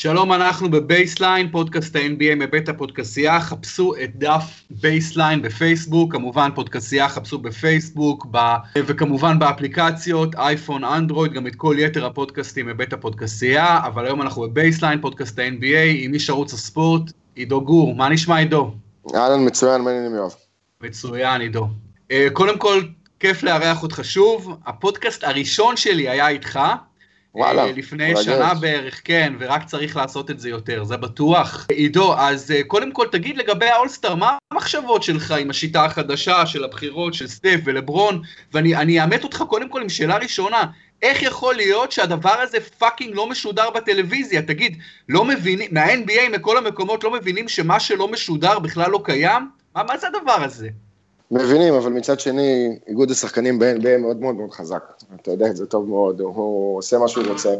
שלום, אנחנו בבייסליין, פודקאסט ה-NBA מבית הפודקסייה, חפשו את דף בייסליין בפייסבוק, כמובן פודקסייה חפשו בפייסבוק, ב... וכמובן באפליקציות, אייפון, אנדרואיד, גם את כל יתר הפודקאסטים מבית הפודקסייה, אבל היום אנחנו בבייסליין, פודקאסט ה-NBA, עם איש ערוץ הספורט, עידו גור, מה נשמע עידו? אהלן, מצוין, מה העניינים יואב? מצוין, עידו. אה, קודם כל, כיף לארח אותך שוב, הפודקאסט הראשון שלי היה איתך, וואלה, אה, לפני שנה בערך, כן, ורק צריך לעשות את זה יותר, זה בטוח. עידו, אז אה, קודם כל תגיד לגבי האולסטאר, מה המחשבות שלך עם השיטה החדשה של הבחירות של סטף ולברון, ואני אעמת אותך קודם כל עם שאלה ראשונה, איך יכול להיות שהדבר הזה fucking לא משודר בטלוויזיה? תגיד, לא מבינים, מה-NBA, מכל המקומות, לא מבינים שמה שלא משודר בכלל לא קיים? מה, מה זה הדבר הזה? מבינים, אבל מצד שני, איגוד השחקנים ב-NBA מאוד מאוד מאוד חזק. אתה יודע זה טוב מאוד, הוא עושה מה שהוא רוצה.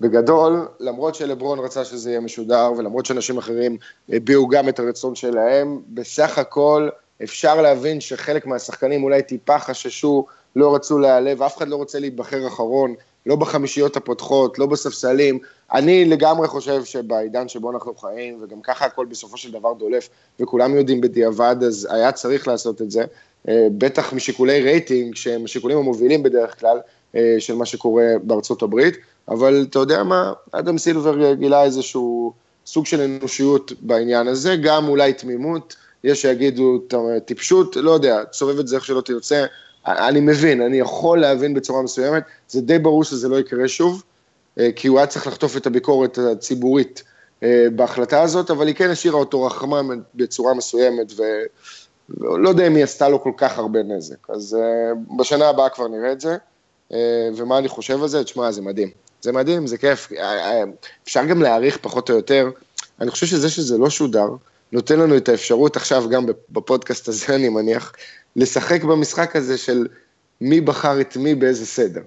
ובגדול, למרות שלברון רצה שזה יהיה משודר, ולמרות שאנשים אחרים הביעו גם את הרצון שלהם, בסך הכל אפשר להבין שחלק מהשחקנים אולי טיפה חששו, לא רצו להיעלב, אף אחד לא רוצה להיבחר אחרון, לא בחמישיות הפותחות, לא בספסלים. אני לגמרי חושב שבעידן שבו אנחנו חיים, וגם ככה הכל בסופו של דבר דולף, וכולם יודעים בדיעבד, אז היה צריך לעשות את זה. אה, בטח משיקולי רייטינג, שהם השיקולים המובילים בדרך כלל, אה, של מה שקורה בארצות הברית, אבל אתה יודע מה, אדם סילבר גילה איזשהו סוג של אנושיות בעניין הזה, גם אולי תמימות, יש שיגידו טיפשות, לא יודע, תסובב את זה איך שלא תרצה, אני מבין, אני יכול להבין בצורה מסוימת, זה די ברור שזה לא יקרה שוב, אה, כי הוא היה צריך לחטוף את הביקורת הציבורית אה, בהחלטה הזאת, אבל היא כן השאירה אותו רחמן בצורה מסוימת, ולא יודע אם היא עשתה לו כל כך הרבה נזק. אז אה, בשנה הבאה כבר נראה את זה, ומה אני חושב על זה? תשמע, זה מדהים. זה מדהים, זה כיף. אפשר גם להעריך פחות או יותר. אני חושב שזה שזה לא שודר, נותן לנו את האפשרות עכשיו, גם בפודקאסט הזה, אני מניח, לשחק במשחק הזה של מי בחר את מי באיזה סדר.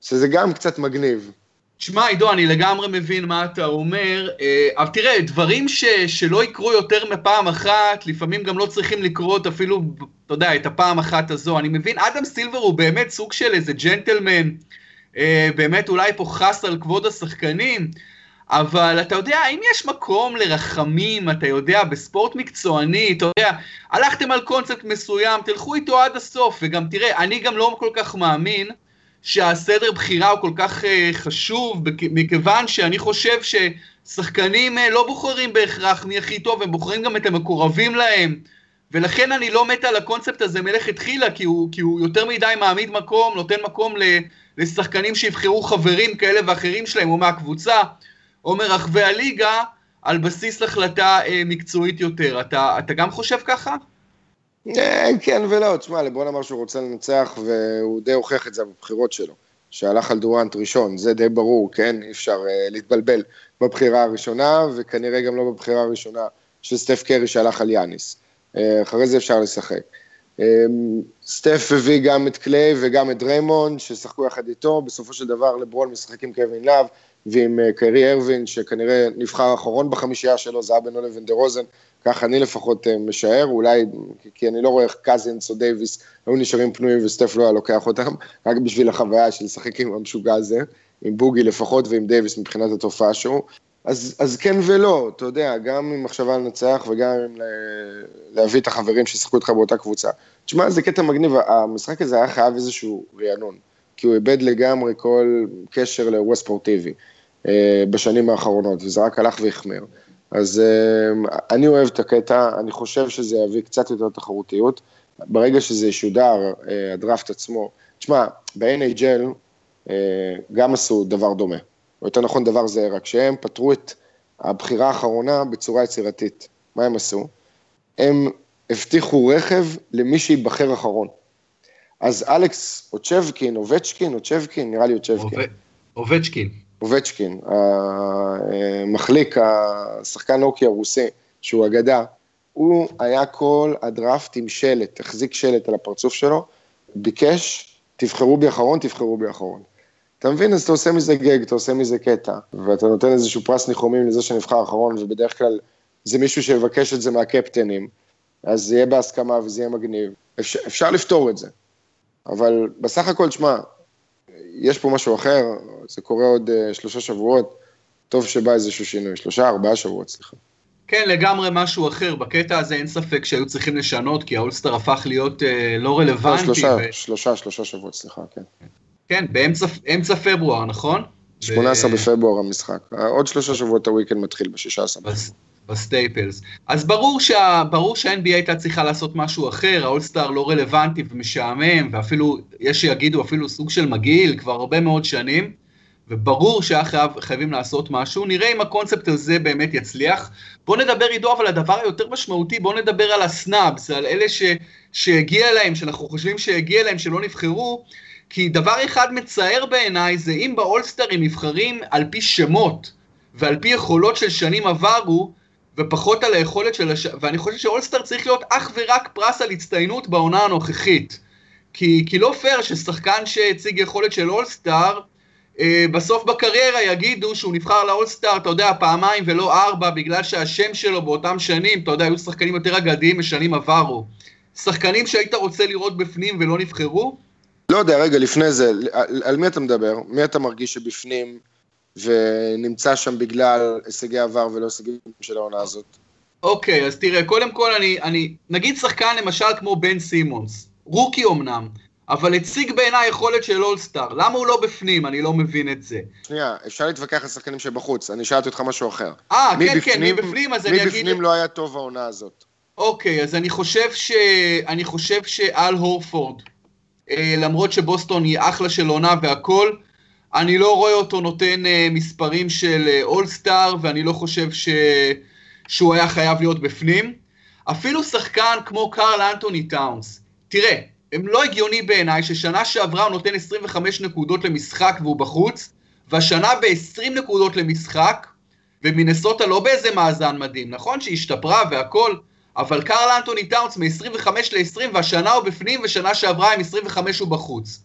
שזה גם קצת מגניב. תשמע, עידו, אני לגמרי מבין מה אתה אומר, אה, אבל תראה, דברים ש, שלא יקרו יותר מפעם אחת, לפעמים גם לא צריכים לקרות אפילו, אתה יודע, את הפעם אחת הזו. אני מבין, אדם סילבר הוא באמת סוג של איזה ג'נטלמן, אה, באמת אולי פה חס על כבוד השחקנים, אבל אתה יודע, האם יש מקום לרחמים, אתה יודע, בספורט מקצועני, אתה יודע, הלכתם על קונספט מסוים, תלכו איתו עד הסוף, וגם תראה, אני גם לא כל כך מאמין שהסדר בחירה הוא כל כך uh, חשוב, מכיוון שאני חושב ששחקנים uh, לא בוחרים בהכרח מי הכי טוב, הם בוחרים גם את המקורבים להם, ולכן אני לא מת על הקונספט הזה מלכתחילה, כי כי הוא יותר מדי מעמיד מקום, נותן מקום לשחקנים שיבחרו חברים כאלה ואחרים שלהם, או מהקבוצה. או מרחבי הליגה על בסיס החלטה אה, מקצועית יותר. אתה, אתה גם חושב ככה? אה, כן ולא, תשמע, לברון אמר שהוא רוצה לנצח, והוא די הוכיח את זה בבחירות שלו, שהלך על דורנט ראשון, זה די ברור, כן? אי אפשר uh, להתבלבל בבחירה הראשונה, וכנראה גם לא בבחירה הראשונה של סטף קרי שהלך על יאניס. אה, אחרי זה אפשר לשחק. אה, סטף הביא גם את קליי וגם את דריימון, ששחקו יחד איתו, בסופו של דבר לברון משחק עם קווין לאב, ועם אה, קיירי אירווינג, שכנראה נבחר אחרון בחמישייה שלו, זה היה בינו לבין דה רוזן, כך אני לפחות אה, משער, אולי, כי אני לא רואה איך קזינס או דייוויס היו נשארים פנויים וסטף לא היה לוקח אותם, רק בשביל החוויה של לשחק עם המשוגע הזה, עם בוגי לפחות ועם דייוויס מבחינת התופעה שהוא. אז, אז כן ולא, אתה יודע, גם עם מחשבה לנצח וגם עם להביא את החברים שישחקו איתך באותה קבוצה. תשמע, זה קטע מגניב, המשחק הזה היה חייב איזשהו רענון, כי הוא איבד לגמרי כל קשר לאירוע ספורטיבי. אה, בשנים האחרונות, וזה רק הלך והחמיר. אז אה, אני אוהב את הקטע, אני חושב שזה יביא קצת יותר תחרותיות. ברגע שזה ישודר, אה, הדראפט עצמו, תשמע, ב-NHL גם עשו דבר דומה, או יותר נכון דבר זהה, רק שהם פתרו את הבחירה האחרונה בצורה יצירתית. מה הם עשו? הם הבטיחו רכב למי שייבחר אחרון. אז אלכס אוצ'בקין, אובצ'קין, אוצ'בקין, נראה לי אוצ'בקין. אובצ'קין. אובצ'קין, המחליק, השחקן הוקי הרוסי, שהוא אגדה, הוא היה כל הדראפט עם שלט, החזיק שלט על הפרצוף שלו, ביקש, תבחרו בי אחרון, תבחרו בי אחרון. אתה מבין? אז אתה עושה מזה גג, אתה עושה מזה קטע, ואתה נותן איזשהו פרס ניחומים לזה שנבחר אחרון, ובדרך כלל זה מישהו שיבקש את זה מהקפטנים, אז זה יהיה בהסכמה וזה יהיה מגניב. אפשר, אפשר לפתור את זה. אבל בסך הכל, שמע, יש פה משהו אחר, זה קורה עוד uh, שלושה שבועות, טוב שבא איזשהו שינוי, שלושה, ארבעה שבועות, סליחה. כן, לגמרי משהו אחר. בקטע הזה אין ספק שהיו צריכים לשנות, כי האולסטר הפך להיות אה, לא רלוונטי. שלושה, ו... שלושה, שלושה שבועות, סליחה, כן. כן, באמצע פברואר, נכון? 18 ו... בפברואר המשחק. עוד שלושה שבועות ה weekend מתחיל ב-16 בפברואר. בסטייפלס. אז ברור, שה, ברור שה-NBA הייתה צריכה לעשות משהו אחר, האולסטאר לא רלוונטי ומשעמם, ואפילו, יש שיגידו אפילו סוג של מגעיל כבר הרבה מאוד שנים, וברור שהיה חייב, חייבים לעשות משהו, נראה אם הקונספט הזה באמת יצליח. בואו נדבר עידו, אבל הדבר היותר משמעותי, בואו נדבר על ה snubs, על אלה ש, שהגיע להם, שאנחנו חושבים שהגיע להם, שלא נבחרו, כי דבר אחד מצער בעיניי זה אם באולסטרים נבחרים על פי שמות ועל פי יכולות של שנים עברו, ופחות על היכולת של הש... ואני חושב שאולסטאר צריך להיות אך ורק פרס על הצטיינות בעונה הנוכחית. כי, כי לא פייר ששחקן שהציג יכולת של אולסטאר, אה, בסוף בקריירה יגידו שהוא נבחר לאולסטאר, אתה יודע, פעמיים ולא ארבע, בגלל שהשם שלו באותם שנים, אתה יודע, היו שחקנים יותר אגדיים משנים עברו. שחקנים שהיית רוצה לראות בפנים ולא נבחרו? לא יודע, רגע, לפני זה, על, על מי אתה מדבר? מי אתה מרגיש שבפנים ונמצא שם בגלל הישגי עבר ולא הישגים של העונה הזאת. אוקיי, okay, אז תראה, קודם כל אני, אני, נגיד שחקן למשל כמו בן סימונס, רוקי אמנם, אבל הציג בעיניי יכולת של אולסטאר, למה הוא לא בפנים? אני לא מבין את זה. שנייה, אפשר להתווכח על שחקנים שבחוץ, אני שאלתי אותך משהו אחר. אה, כן, בפנים, כן, מי בפנים, אז אני אגיד... מי בפנים לא היה טוב העונה הזאת? אוקיי, אז אני חושב ש... אני חושב שאל הורפורד, אה, למרות שבוסטון היא אחלה של עונה והכל, אני לא רואה אותו נותן uh, מספרים של אולסטאר, uh, ואני לא חושב ש... שהוא היה חייב להיות בפנים. אפילו שחקן כמו קארל אנטוני טאונס, תראה, הם לא הגיוני בעיניי ששנה שעברה הוא נותן 25 נקודות למשחק והוא בחוץ, והשנה ב-20 נקודות למשחק, ומינסוטה לא באיזה מאזן מדהים, נכון שהיא השתפרה והכל, אבל קארל אנטוני טאונס מ-25 ל-20 והשנה הוא בפנים ושנה שעברה עם 25 הוא בחוץ.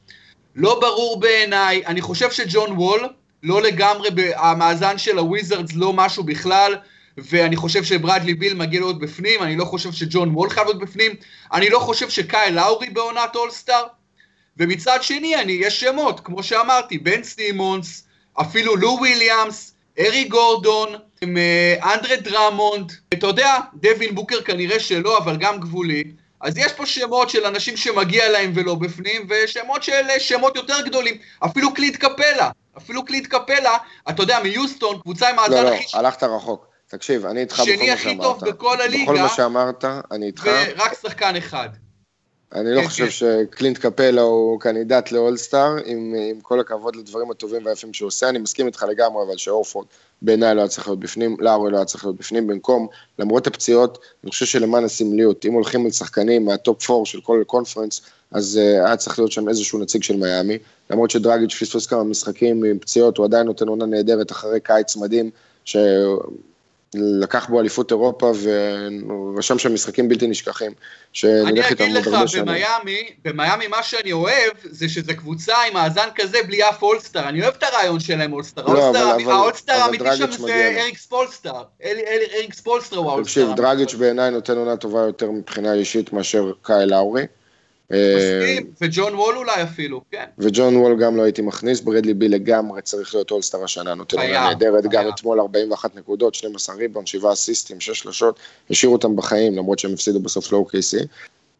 לא ברור בעיניי, אני חושב שג'ון וול, לא לגמרי, המאזן של הוויזרדס לא משהו בכלל, ואני חושב שברדלי ביל מגיע להיות בפנים, אני לא חושב שג'ון וול חייב להיות בפנים, אני לא חושב שקייל לאורי בעונת אולסטאר, ומצד שני, אני, יש שמות, כמו שאמרתי, בן סימונס, אפילו לו וויליאמס, אריק גורדון, אה, אנדרה דרמונד, אתה יודע, דווין בוקר כנראה שלא, אבל גם גבולי, אז יש פה שמות של אנשים שמגיע להם ולא בפנים, ושמות של שמות יותר גדולים. אפילו קלינט קפלה, אפילו קלינט קפלה, אתה יודע, מיוסטון, קבוצה עם מאזן לא, לא, הלכת רחוק. תקשיב, אני איתך בכל מה שאמרת. שני הכי טוב בכל הליגה. בכל מה שאמרת, אני איתך. ורק שחקן אחד. אני לא כן, חושב כן. שקלינט קפלה הוא קנדידט לאולסטאר, עם, עם כל הכבוד לדברים הטובים והיפים שהוא עושה, אני מסכים איתך לגמרי, אבל שאורפורד בעיניי לא היה צריך להיות בפנים, לאורי לא היה צריך להיות בפנים, במקום, למרות הפציעות, אני חושב שלמען הסמליות, אם הולכים על שחקנים מהטופ 4 של כל קונפרנס, אז uh, היה צריך להיות שם איזשהו נציג של מיאמי, למרות שדרגיץ' פספוס כמה משחקים עם פציעות, הוא עדיין נותן עונה נהדרת אחרי קיץ מדהים, ש... לקח בו אליפות אירופה ורשם שם משחקים בלתי נשכחים, שנלך איתם עוד הרבה שנים. אני אגיד לך, במיאמי, במיאמי מה שאני אוהב, זה שזה קבוצה עם מאזן כזה בלי אף אולסטאר. אני אוהב את הרעיון שלהם אולסטאר. לא, האולסטאר האמיתי שם זה אריק ספולסטאר. אריק ספולסטר הוא האולסטאר. תקשיב, דרגיץ' בעיניי נותן עונה טובה יותר מבחינה אישית מאשר קייל לאורי. מסכים, אה, וג'ון וול אולי אפילו, כן. וג'ון וול גם לא הייתי מכניס, ברדלי ביל לגמרי צריך להיות אולסטאר השנה, נותן עונה נהדרת, גם אתמול 41 נקודות, 12 ריבאונד, 7 אסיסטים, 6 שלושות, השאירו אותם בחיים, למרות שהם הפסידו בסוף ל-OKC.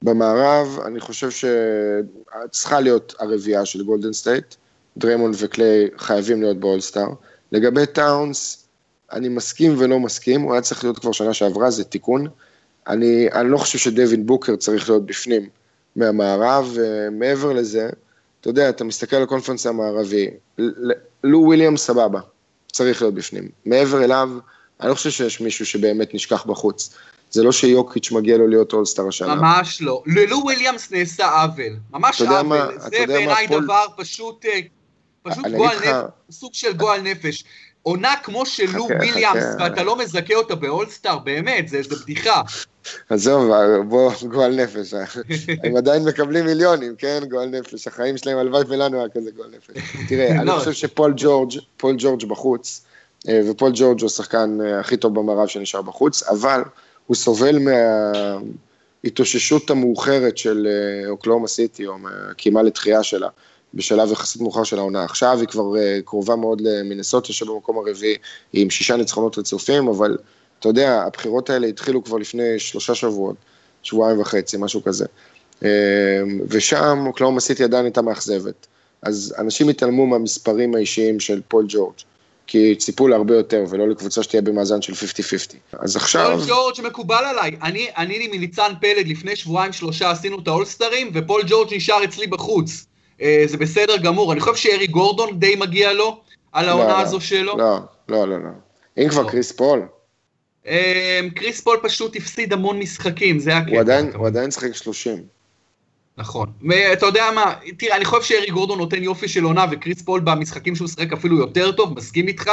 במערב, אני חושב שצריכה להיות הרביעייה של גולדן סטייט, דריימון וקליי חייבים להיות באולסטאר. לגבי טאונס, אני מסכים ולא מסכים, הוא היה צריך להיות כבר שנה שעברה, זה תיקון. אני, אני לא חושב שדווין בוקר צריך להיות בפנים. מהמערב, ומעבר לזה, אתה יודע, אתה מסתכל על ה conference המערבי, לו וויליאמס סבבה, צריך להיות בפנים. מעבר אליו, אני לא חושב שיש מישהו שבאמת נשכח בחוץ. זה לא שיוקיץ' מגיע לו להיות אולסטאר השנה. ממש לא. ללו וויליאמס נעשה עוול. ממש עוול. מה, זה בעיניי פול... דבר פשוט, אה, פשוט גועל נפש, סוג של גועל נפש. עונה כמו של לו וויליאמס, ואתה לא מזכה אותה באולסטאר, באמת, זה, זה בדיחה. עזוב, בוא, גועל נפש. הם עדיין מקבלים מיליונים, כן? גועל נפש. החיים שלהם, הלוואי ולנו היה כזה גועל נפש. תראה, אני לא. חושב שפול ג'ורג', פול ג'ורג' בחוץ, אה, ופול ג'ורג' הוא השחקן אה, הכי טוב במערב שנשאר בחוץ, אבל הוא סובל מההתאוששות המאוחרת של אה, אוקלהומה סיטי, או מהקימה לתחייה שלה. בשלב יחסית מאוחר של העונה. עכשיו היא כבר אה, קרובה מאוד למינסוטה שבמקום הרביעי, עם שישה ניצחונות רצופים, אבל אתה יודע, הבחירות האלה התחילו כבר לפני שלושה שבועות, שבועיים וחצי, משהו כזה. אה, ושם אוקלהומה סיטי עדיין הייתה מאכזבת. אז אנשים התעלמו מהמספרים האישיים של פול ג'ורג'. כי ציפו להרבה יותר, ולא לקבוצה שתהיה במאזן של 50-50. אז עכשיו... פול ג'ורג' מקובל עליי. אני, אני וניצן פלד לפני שבועיים שלושה עשינו את האולסטרים, ופול ג'ורג' נשאר אצלי בחוץ. אה, זה בסדר גמור. אני חושב שאריק גורדון די מגיע לו על העונה לא, הזו שלו. לא, לא, לא, לא. אם כבר לא. קריס פול. אה, קריס פול פשוט הפסיד המון משחקים, זה הקטע. הוא עדיין שחק 30. נכון. ואתה יודע מה, תראה, אני חושב שאריק גורדון נותן יופי של עונה, וקריס פול במשחקים שהוא משחק אפילו יותר טוב, מסכים איתך.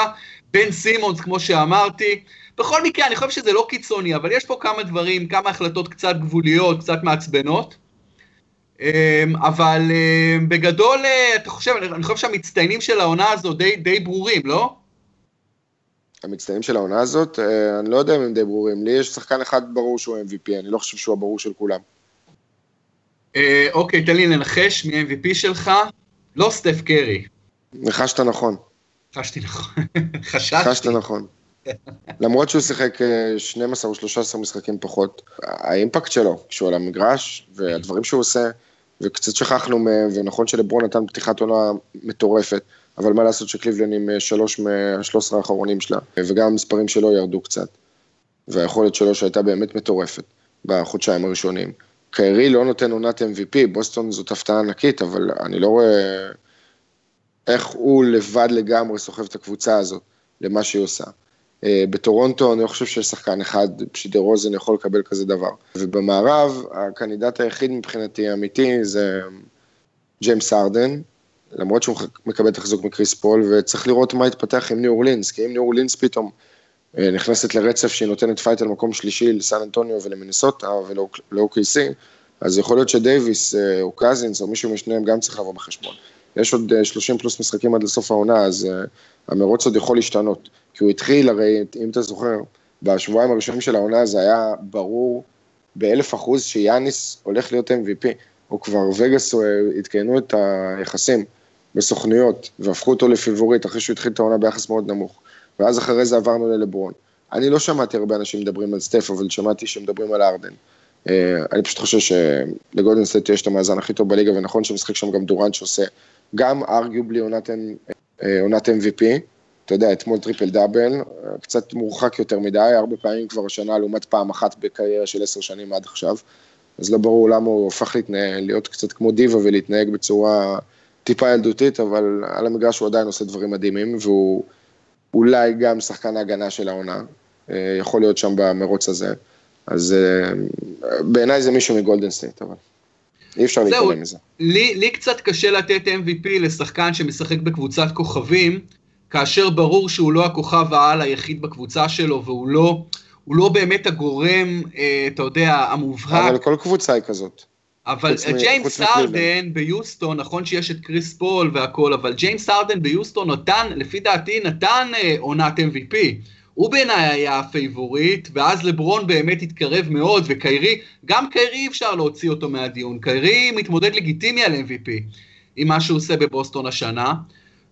בן סימונס, כמו שאמרתי. בכל מקרה, אני חושב שזה לא קיצוני, אבל יש פה כמה דברים, כמה החלטות קצת גבוליות, קצת מעצבנות. אמ, אבל אמ, בגדול, אה, אתה חושב, אני חושב שהמצטיינים של העונה הזו די, די ברורים, לא? המצטיינים של העונה הזאת, אה, אני לא יודע אם הם די ברורים. לי יש שחקן אחד ברור שהוא MVP, אני לא חושב שהוא הברור של כולם. אה, אוקיי, תן לי לנחש מי mvp שלך. לא סטף קרי. ניחשת נכון. ניחשתי נכון. חשבתי. ניחשת נכון. למרות שהוא שיחק 12 אה, או 13 משחקים פחות, האימפקט שלו, כשהוא על המגרש, והדברים שהוא עושה, וקצת שכחנו מהם, ונכון שלברון נתן פתיחת עונה מטורפת, אבל מה לעשות שקליבלן עם אה, שלוש מהשלוש עשרה האחרונים שלה, וגם המספרים שלו ירדו קצת, והיכולת שלו שהייתה באמת מטורפת בחודשיים הראשונים. קיירי לא נותן עונת MVP, בוסטון זאת הפתעה ענקית, אבל אני לא רואה איך הוא לבד לגמרי סוחב את הקבוצה הזאת למה שהיא עושה. אה, בטורונטו אני לא חושב שיש שחקן אחד שדה רוזן יכול לקבל כזה דבר. ובמערב, הקנדידט היחיד מבחינתי האמיתי זה ג'יימס ארדן, למרות שהוא מקבל חיזוק מקריס פול, וצריך לראות מה יתפתח עם ניו אורלינס, כי אם ניו אורלינס פתאום אה, נכנסת לרצף שהיא נותנת fight על מקום שלישי לסן אנטוניו ולמינסוטה ול-OKC, אז יכול להיות שדייוויס אה, או קזינס או מישהו משניהם גם צריך לבוא בחשבון. יש עוד 30 אה, פלוס משחקים עד לסוף העונה, אז המרוץ עוד יכול להשתנות. כי הוא התחיל, הרי, אם אתה זוכר, בשבועיים הראשונים של העונה זה היה ברור באלף אחוז שיאניס הולך להיות MVP, או כבר וגאס תיקנו את היחסים בסוכנויות, והפכו אותו לפיבוריט אחרי שהוא התחיל את העונה ביחס מאוד נמוך. ואז אחרי זה עברנו ללברון. אני לא שמעתי הרבה אנשים מדברים על סטף, אבל שמעתי שמדברים על ארדן. אה, אני פשוט חושב שלגולדן סטייט יש את המאזן הכי טוב בליגה, ונכון שמשחק שם גם דורנט שעושה גם arguably עונת, אה, MVP, אתה יודע, אתמול טריפל דאבל, קצת מורחק יותר מדי, הרבה פעמים כבר השנה לעומת פעם אחת בקריירה של עשר שנים עד עכשיו, אז לא ברור למה הוא הפך להתנהל, להיות קצת כמו דיווה ולהתנהג בצורה טיפה ילדותית, אבל על המגרש הוא עדיין עושה דברים מדהימים, והוא אולי גם שחקן ההגנה של העונה, אה, יכול להיות שם במרוץ הזה. אז אה, בעיניי זה מישהו מגולדן סטייט, אבל אי אפשר להתקדם מזה. לי, לי קצת קשה לתת MVP לשחקן שמשחק בקבוצת כוכבים, כאשר ברור שהוא לא הכוכב העל היחיד בקבוצה שלו, והוא לא, לא באמת הגורם, אה, אתה יודע, המובהק. אבל כל קבוצה היא כזאת. אבל ג'יימס ארדן ביוסטון, נכון שיש את קריס פול והכל, אבל ג'יימס ארדן ביוסטון נתן, לפי דעתי, נתן אה, עונת MVP. הוא בעיניי היה ה favorite, ואז לברון באמת התקרב מאוד, וקיירי, גם קיירי אפשר להוציא אותו מהדיון. קיירי מתמודד לגיטימי על MVP עם מה שהוא עושה בבוסטון השנה.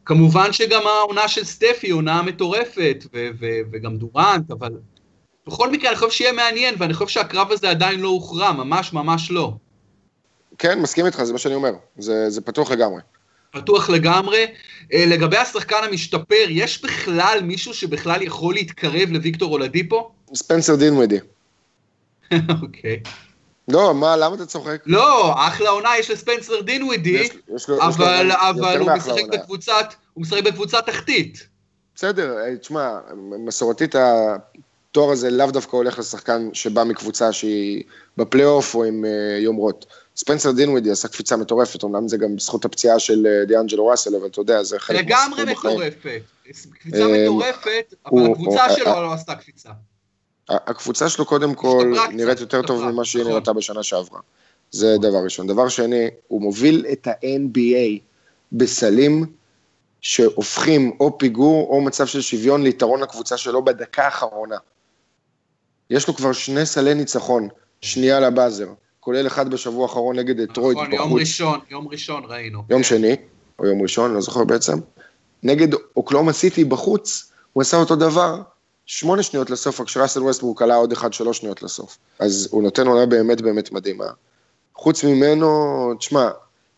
כמובן שגם העונה של סטפי היא עונה מטורפת, ו- ו- וגם דורנט, אבל בכל מקרה אני חושב שיהיה מעניין, ואני חושב שהקרב הזה עדיין לא הוכרע, ממש ממש לא. כן, מסכים איתך, זה מה שאני אומר. זה, זה פתוח לגמרי. פתוח לגמרי. אה, לגבי השחקן המשתפר, יש בכלל מישהו שבכלל יכול להתקרב לוויקטור אולדיפו? ספנסר דינווידי. אוקיי. לא, מה, למה אתה צוחק? לא, אחלה עונה יש לספנסר דינווידי, אבל, אבל הוא משחק בקבוצת, הוא משחק בקבוצה תחתית. בסדר, אה, תשמע, מסורתית התואר הזה לאו דווקא הולך לשחקן שבא מקבוצה שהיא בפלייאוף או עם uh, יומרות. ספנסר דינווידי עשה קפיצה מטורפת, אמנם זה גם בזכות הפציעה של אה, דיאנג'לו ראסל, אבל אתה יודע, זה חלק לגמרי מטורפת. קפיצה מטורפת, אבל הקבוצה שלו לא עשתה קפיצה. הקבוצה שלו קודם כל נראית יותר טוב ממה שהיא נכון. נראתה בשנה שעברה. זה. דבר ראשון. דבר שני, הוא מוביל את ה-NBA בסלים שהופכים או פיגור או מצב של שוויון ליתרון לקבוצה שלו בדקה האחרונה. יש לו כבר שני סלי ניצחון, שנייה לבאזר. כולל אחד בשבוע האחרון נגד דטרויט נכון, בחוץ. נכון, יום ראשון, יום ראשון ראינו. יום כן. שני, או יום ראשון, לא זוכר בעצם. נגד אוקלאומה סיטי בחוץ, הוא עשה אותו דבר, שמונה שניות לסוף, רק שראסל ווסטבורק עלה עוד אחד שלוש שניות לסוף. אז הוא נותן עונה באמת באמת מדהימה. חוץ ממנו, תשמע,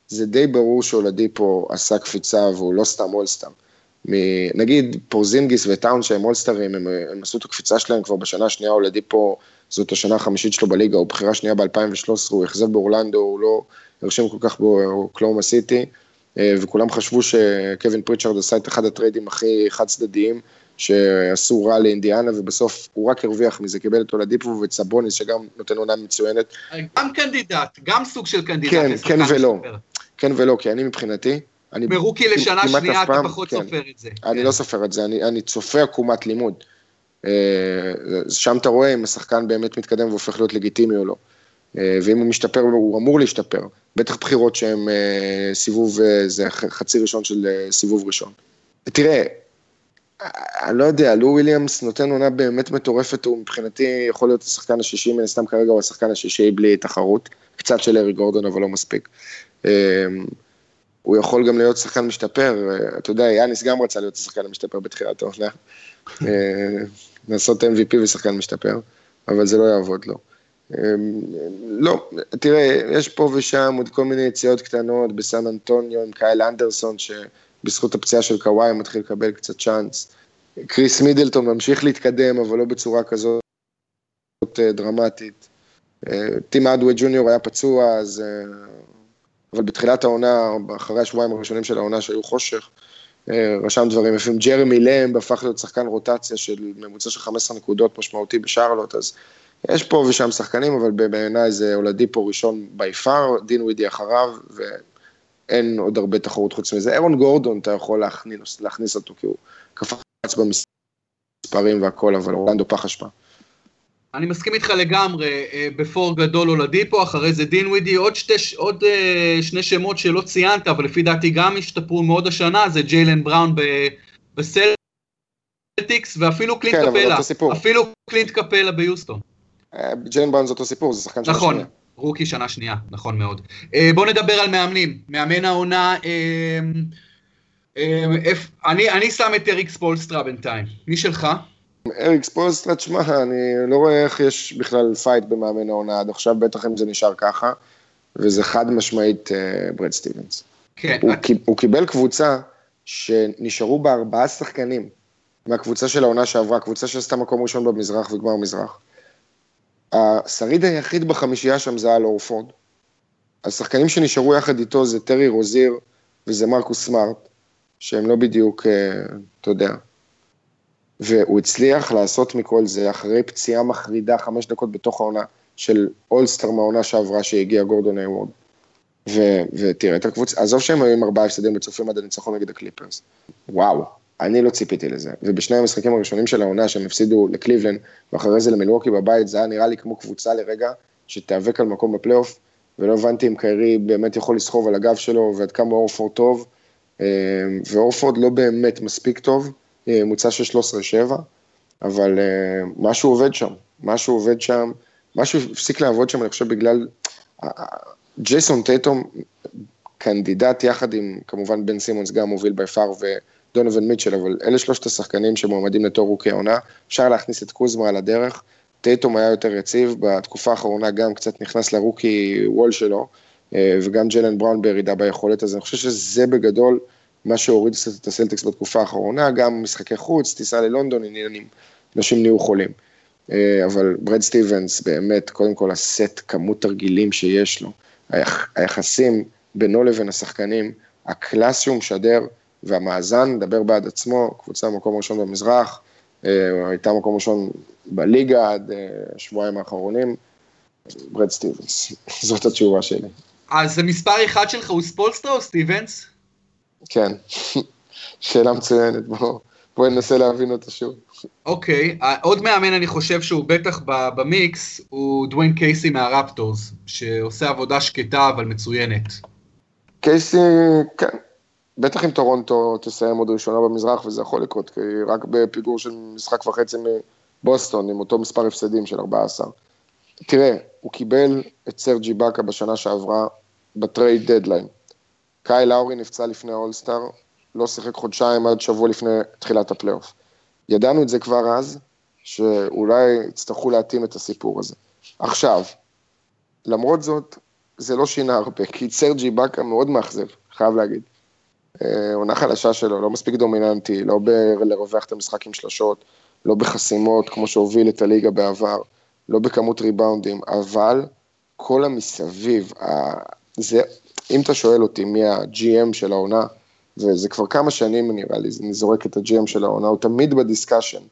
זה די ברור שהולדי פה עשה קפיצה והוא לא סתם אולסטאר. נגיד פורזינגיס וטאון שהם אולסטרים, הם, הם עשו את הקפיצה שלהם כבר בשנה השנייה, הולדי פה, זאת השנה החמישית שלו בליגה, הוא בחירה שנייה ב-2013, הוא אכזב באורלנדו, הוא לא הרשים כל כך בקלאומה סיטי, אה, וכולם חשבו שקווין פריצ'רד עשה את אחד הטריידים הכי חד צדדיים, שעשו רע לאינדיאנה, ובסוף הוא רק הרוויח מזה, קיבל את אולדיפו ואת סבוניס, שגם נותן עונה מצוינת. גם קנדידט, גם סוג של קנדידט. כן, כן ולא. כן ולא, כי אני מבחינתי... אני מ rookie לשנה שנייה אתה פחות כן, סופר את זה. אני כן. לא סופר את זה, אני, אני צופה עקומת לימוד. אה, שם אתה רואה אם השחקן באמת מתקדם והופך להיות לגיטימי או לא. אה, ואם הוא משתפר, הוא אמור להשתפר. בטח בחירות שהן אה, סיבוב, זה חצי ראשון של סיבוב ראשון. תראה, אני לא יודע, לו וויליאמס נותן עונה באמת מטורפת, הוא מבחינתי יכול להיות השחקן השישי, מן הסתם כרגע הוא השחקן השישי בלי תחרות, קצת של ארי גורדון אבל לא מספיק. הוא יכול גם להיות שחקן משתפר, אתה יודע, יאניס גם רצה להיות השחקן המשתפר בתחילת העונה. לעשות MVP ושחקן משתפר, אבל זה לא יעבוד לו. לא, תראה, יש פה ושם עוד כל מיני יציאות קטנות בסן אנטוניו עם קייל אנדרסון, שבזכות הפציעה של קוואי מתחיל לקבל קצת צ'אנס. קריס מידלטון ממשיך להתקדם, אבל לא בצורה כזאת דרמטית. טים אדווי ג'וניור היה פצוע, אז אבל בתחילת העונה, אחרי השבועיים הראשונים של העונה שהיו חושך, אה, רשם דברים יפים. ג'רמי למב הפך להיות שחקן רוטציה של ממוצע של 15 נקודות משמעותי בשרלוט, אז יש פה ושם שחקנים, אבל בעיניי זה הולדי פה ראשון בי פאר, דין ווידי אחריו, ואין עוד הרבה תחרות חוץ מזה. אירון גורדון, אתה יכול להכניס, להכניס אותו, כי הוא קפץ במספרים והכל, אבל אורלנדו פח אשפה. אני מסכים איתך לגמרי, אה, בפור גדול הולדיפו, אחרי זה דין ווידי, עוד, שתי, עוד uh, שני שמות שלא ציינת, אבל לפי דעתי גם השתפרו מאוד השנה, זה ג'יילן בראון בסלטיקס, ואפילו קלינט כן, קפלה, אפילו קלינט קפלה ביוסטון. אה, ג'יילן בראון זה אותו סיפור, זה שחקן שנה נכון, שנייה. נכון, rookie שנה שנייה, נכון מאוד. אה, בואו נדבר על מאמנים, מאמן העונה, אה, אה, אני, אני שם את אריק ספולסטרה בינתיים, מי שלך? אריק ספולסטרה, תשמע, אני לא רואה איך יש בכלל fight במאמן העונה עד עכשיו, בטח אם זה נשאר ככה, וזה חד משמעית uh, ברד סטיבנס. כן. הוא, את... הוא קיבל קבוצה שנשארו בה ארבעה שחקנים מהקבוצה של העונה שעברה, קבוצה שעשתה מקום ראשון במזרח וגמר מזרח. השריד היחיד בחמישייה שם זה היה אורפורד. השחקנים שנשארו יחד איתו זה טרי רוזיר וזה מרקוס סמארט, שהם לא בדיוק, uh, אתה יודע, והוא הצליח לעשות מכל זה אחרי פציעה מחרידה חמש דקות בתוך העונה של אולסטר מהעונה שעברה שהגיע גורדון איי-וורד. ותראה את הקבוצה, עזוב שהם היו עם ארבעה הפסדים בצופים עד הניצחון נגד הקליפרס. וואו, אני לא ציפיתי לזה. ובשני המשחקים הראשונים של העונה שהם הפסידו לקליבלנד, ואחרי זה למילווקי בבית, זה היה נראה לי כמו קבוצה לרגע שתיאבק על מקום בפלייאוף, ולא הבנתי אם קיירי באמת יכול לסחוב על הגב שלו, ועד כמה אורפורד טוב, אה, ואורפורד לא באמת מספיק טוב. ממוצע של 13-7, אבל uh, משהו עובד שם, משהו עובד שם, משהו הפסיק לעבוד שם, אני חושב, בגלל... ג'ייסון טייטום, קנדידט יחד עם, כמובן, בן סימונס גם מוביל by far ודונובין מיטשל, אבל אלה שלושת השחקנים שמועמדים לתואר rookie העונה, אפשר להכניס את קוזמה על הדרך. טייטום היה יותר יציב, בתקופה האחרונה גם קצת נכנס ל rookie wall שלו, אה, וגם ג'לן בראון בירידה ביכולת, אז אני חושב שזה בגדול מה שהוריד את הסלטיקס בתקופה האחרונה, גם משחקי חוץ, טיסה ללונדון, עניינים, אנשים נהיו חולים. אה, אבל ברד סטיבנס, באמת, קודם כל הסט, כמות תרגילים שיש לו, היחסים בינו לבין השחקנים, הקלאס שהוא משדר והמאזן, מדבר בעד עצמו, קבוצה במקום ראשון במזרח, אה, הייתה מקום ראשון בליגה עד אה, השבועיים האחרונים, ברד סטיבנס, זאת התשובה שלי. אז המספר אחד שלך הוא ספולסטרה או סטיבנס? כן, שאלה מצוינת, בואו בוא ננסה להבין אותה שוב. אוקיי, אוקיי. עוד מאמן אני חושב שהוא בטח במיקס, הוא דוויין קייסי מהרפטורס, שעושה עבודה שקטה אבל מצוינת. קייסי, כן, בטח אם טורונטו תסיים עוד ראשונה במזרח, וזה יכול לקרות, כי רק בפיגור של משחק וחצי מבוסטון, עם אותו מספר הפסדים של 14. תראה, הוא קיבל את סרג'י באקה בשנה שעברה ב trade deadline. קייל לאורי נפצע לפני אולסטאר, לא שיחק חודשיים עד שבוע לפני תחילת הפלייאוף. ידענו את זה כבר אז, שאולי יצטרכו להתאים את הסיפור הזה. עכשיו, למרות זאת, זה לא שינה הרבה, כי סרג'י באקה מאוד מאכזב, חייב להגיד. אה, עונה חלשה שלו, לא מספיק דומיננטי, לא בלרווח את המשחק עם שלשות, לא בחסימות, כמו שהוביל את הליגה בעבר, לא בכמות ריבאונדים, אבל כל המסביב, זה, אם אתה שואל אותי מי ה-GM של העונה, וזה כבר כמה שנים נראה לי, אני זורק את ה-GM של העונה, הוא תמיד ב discussion,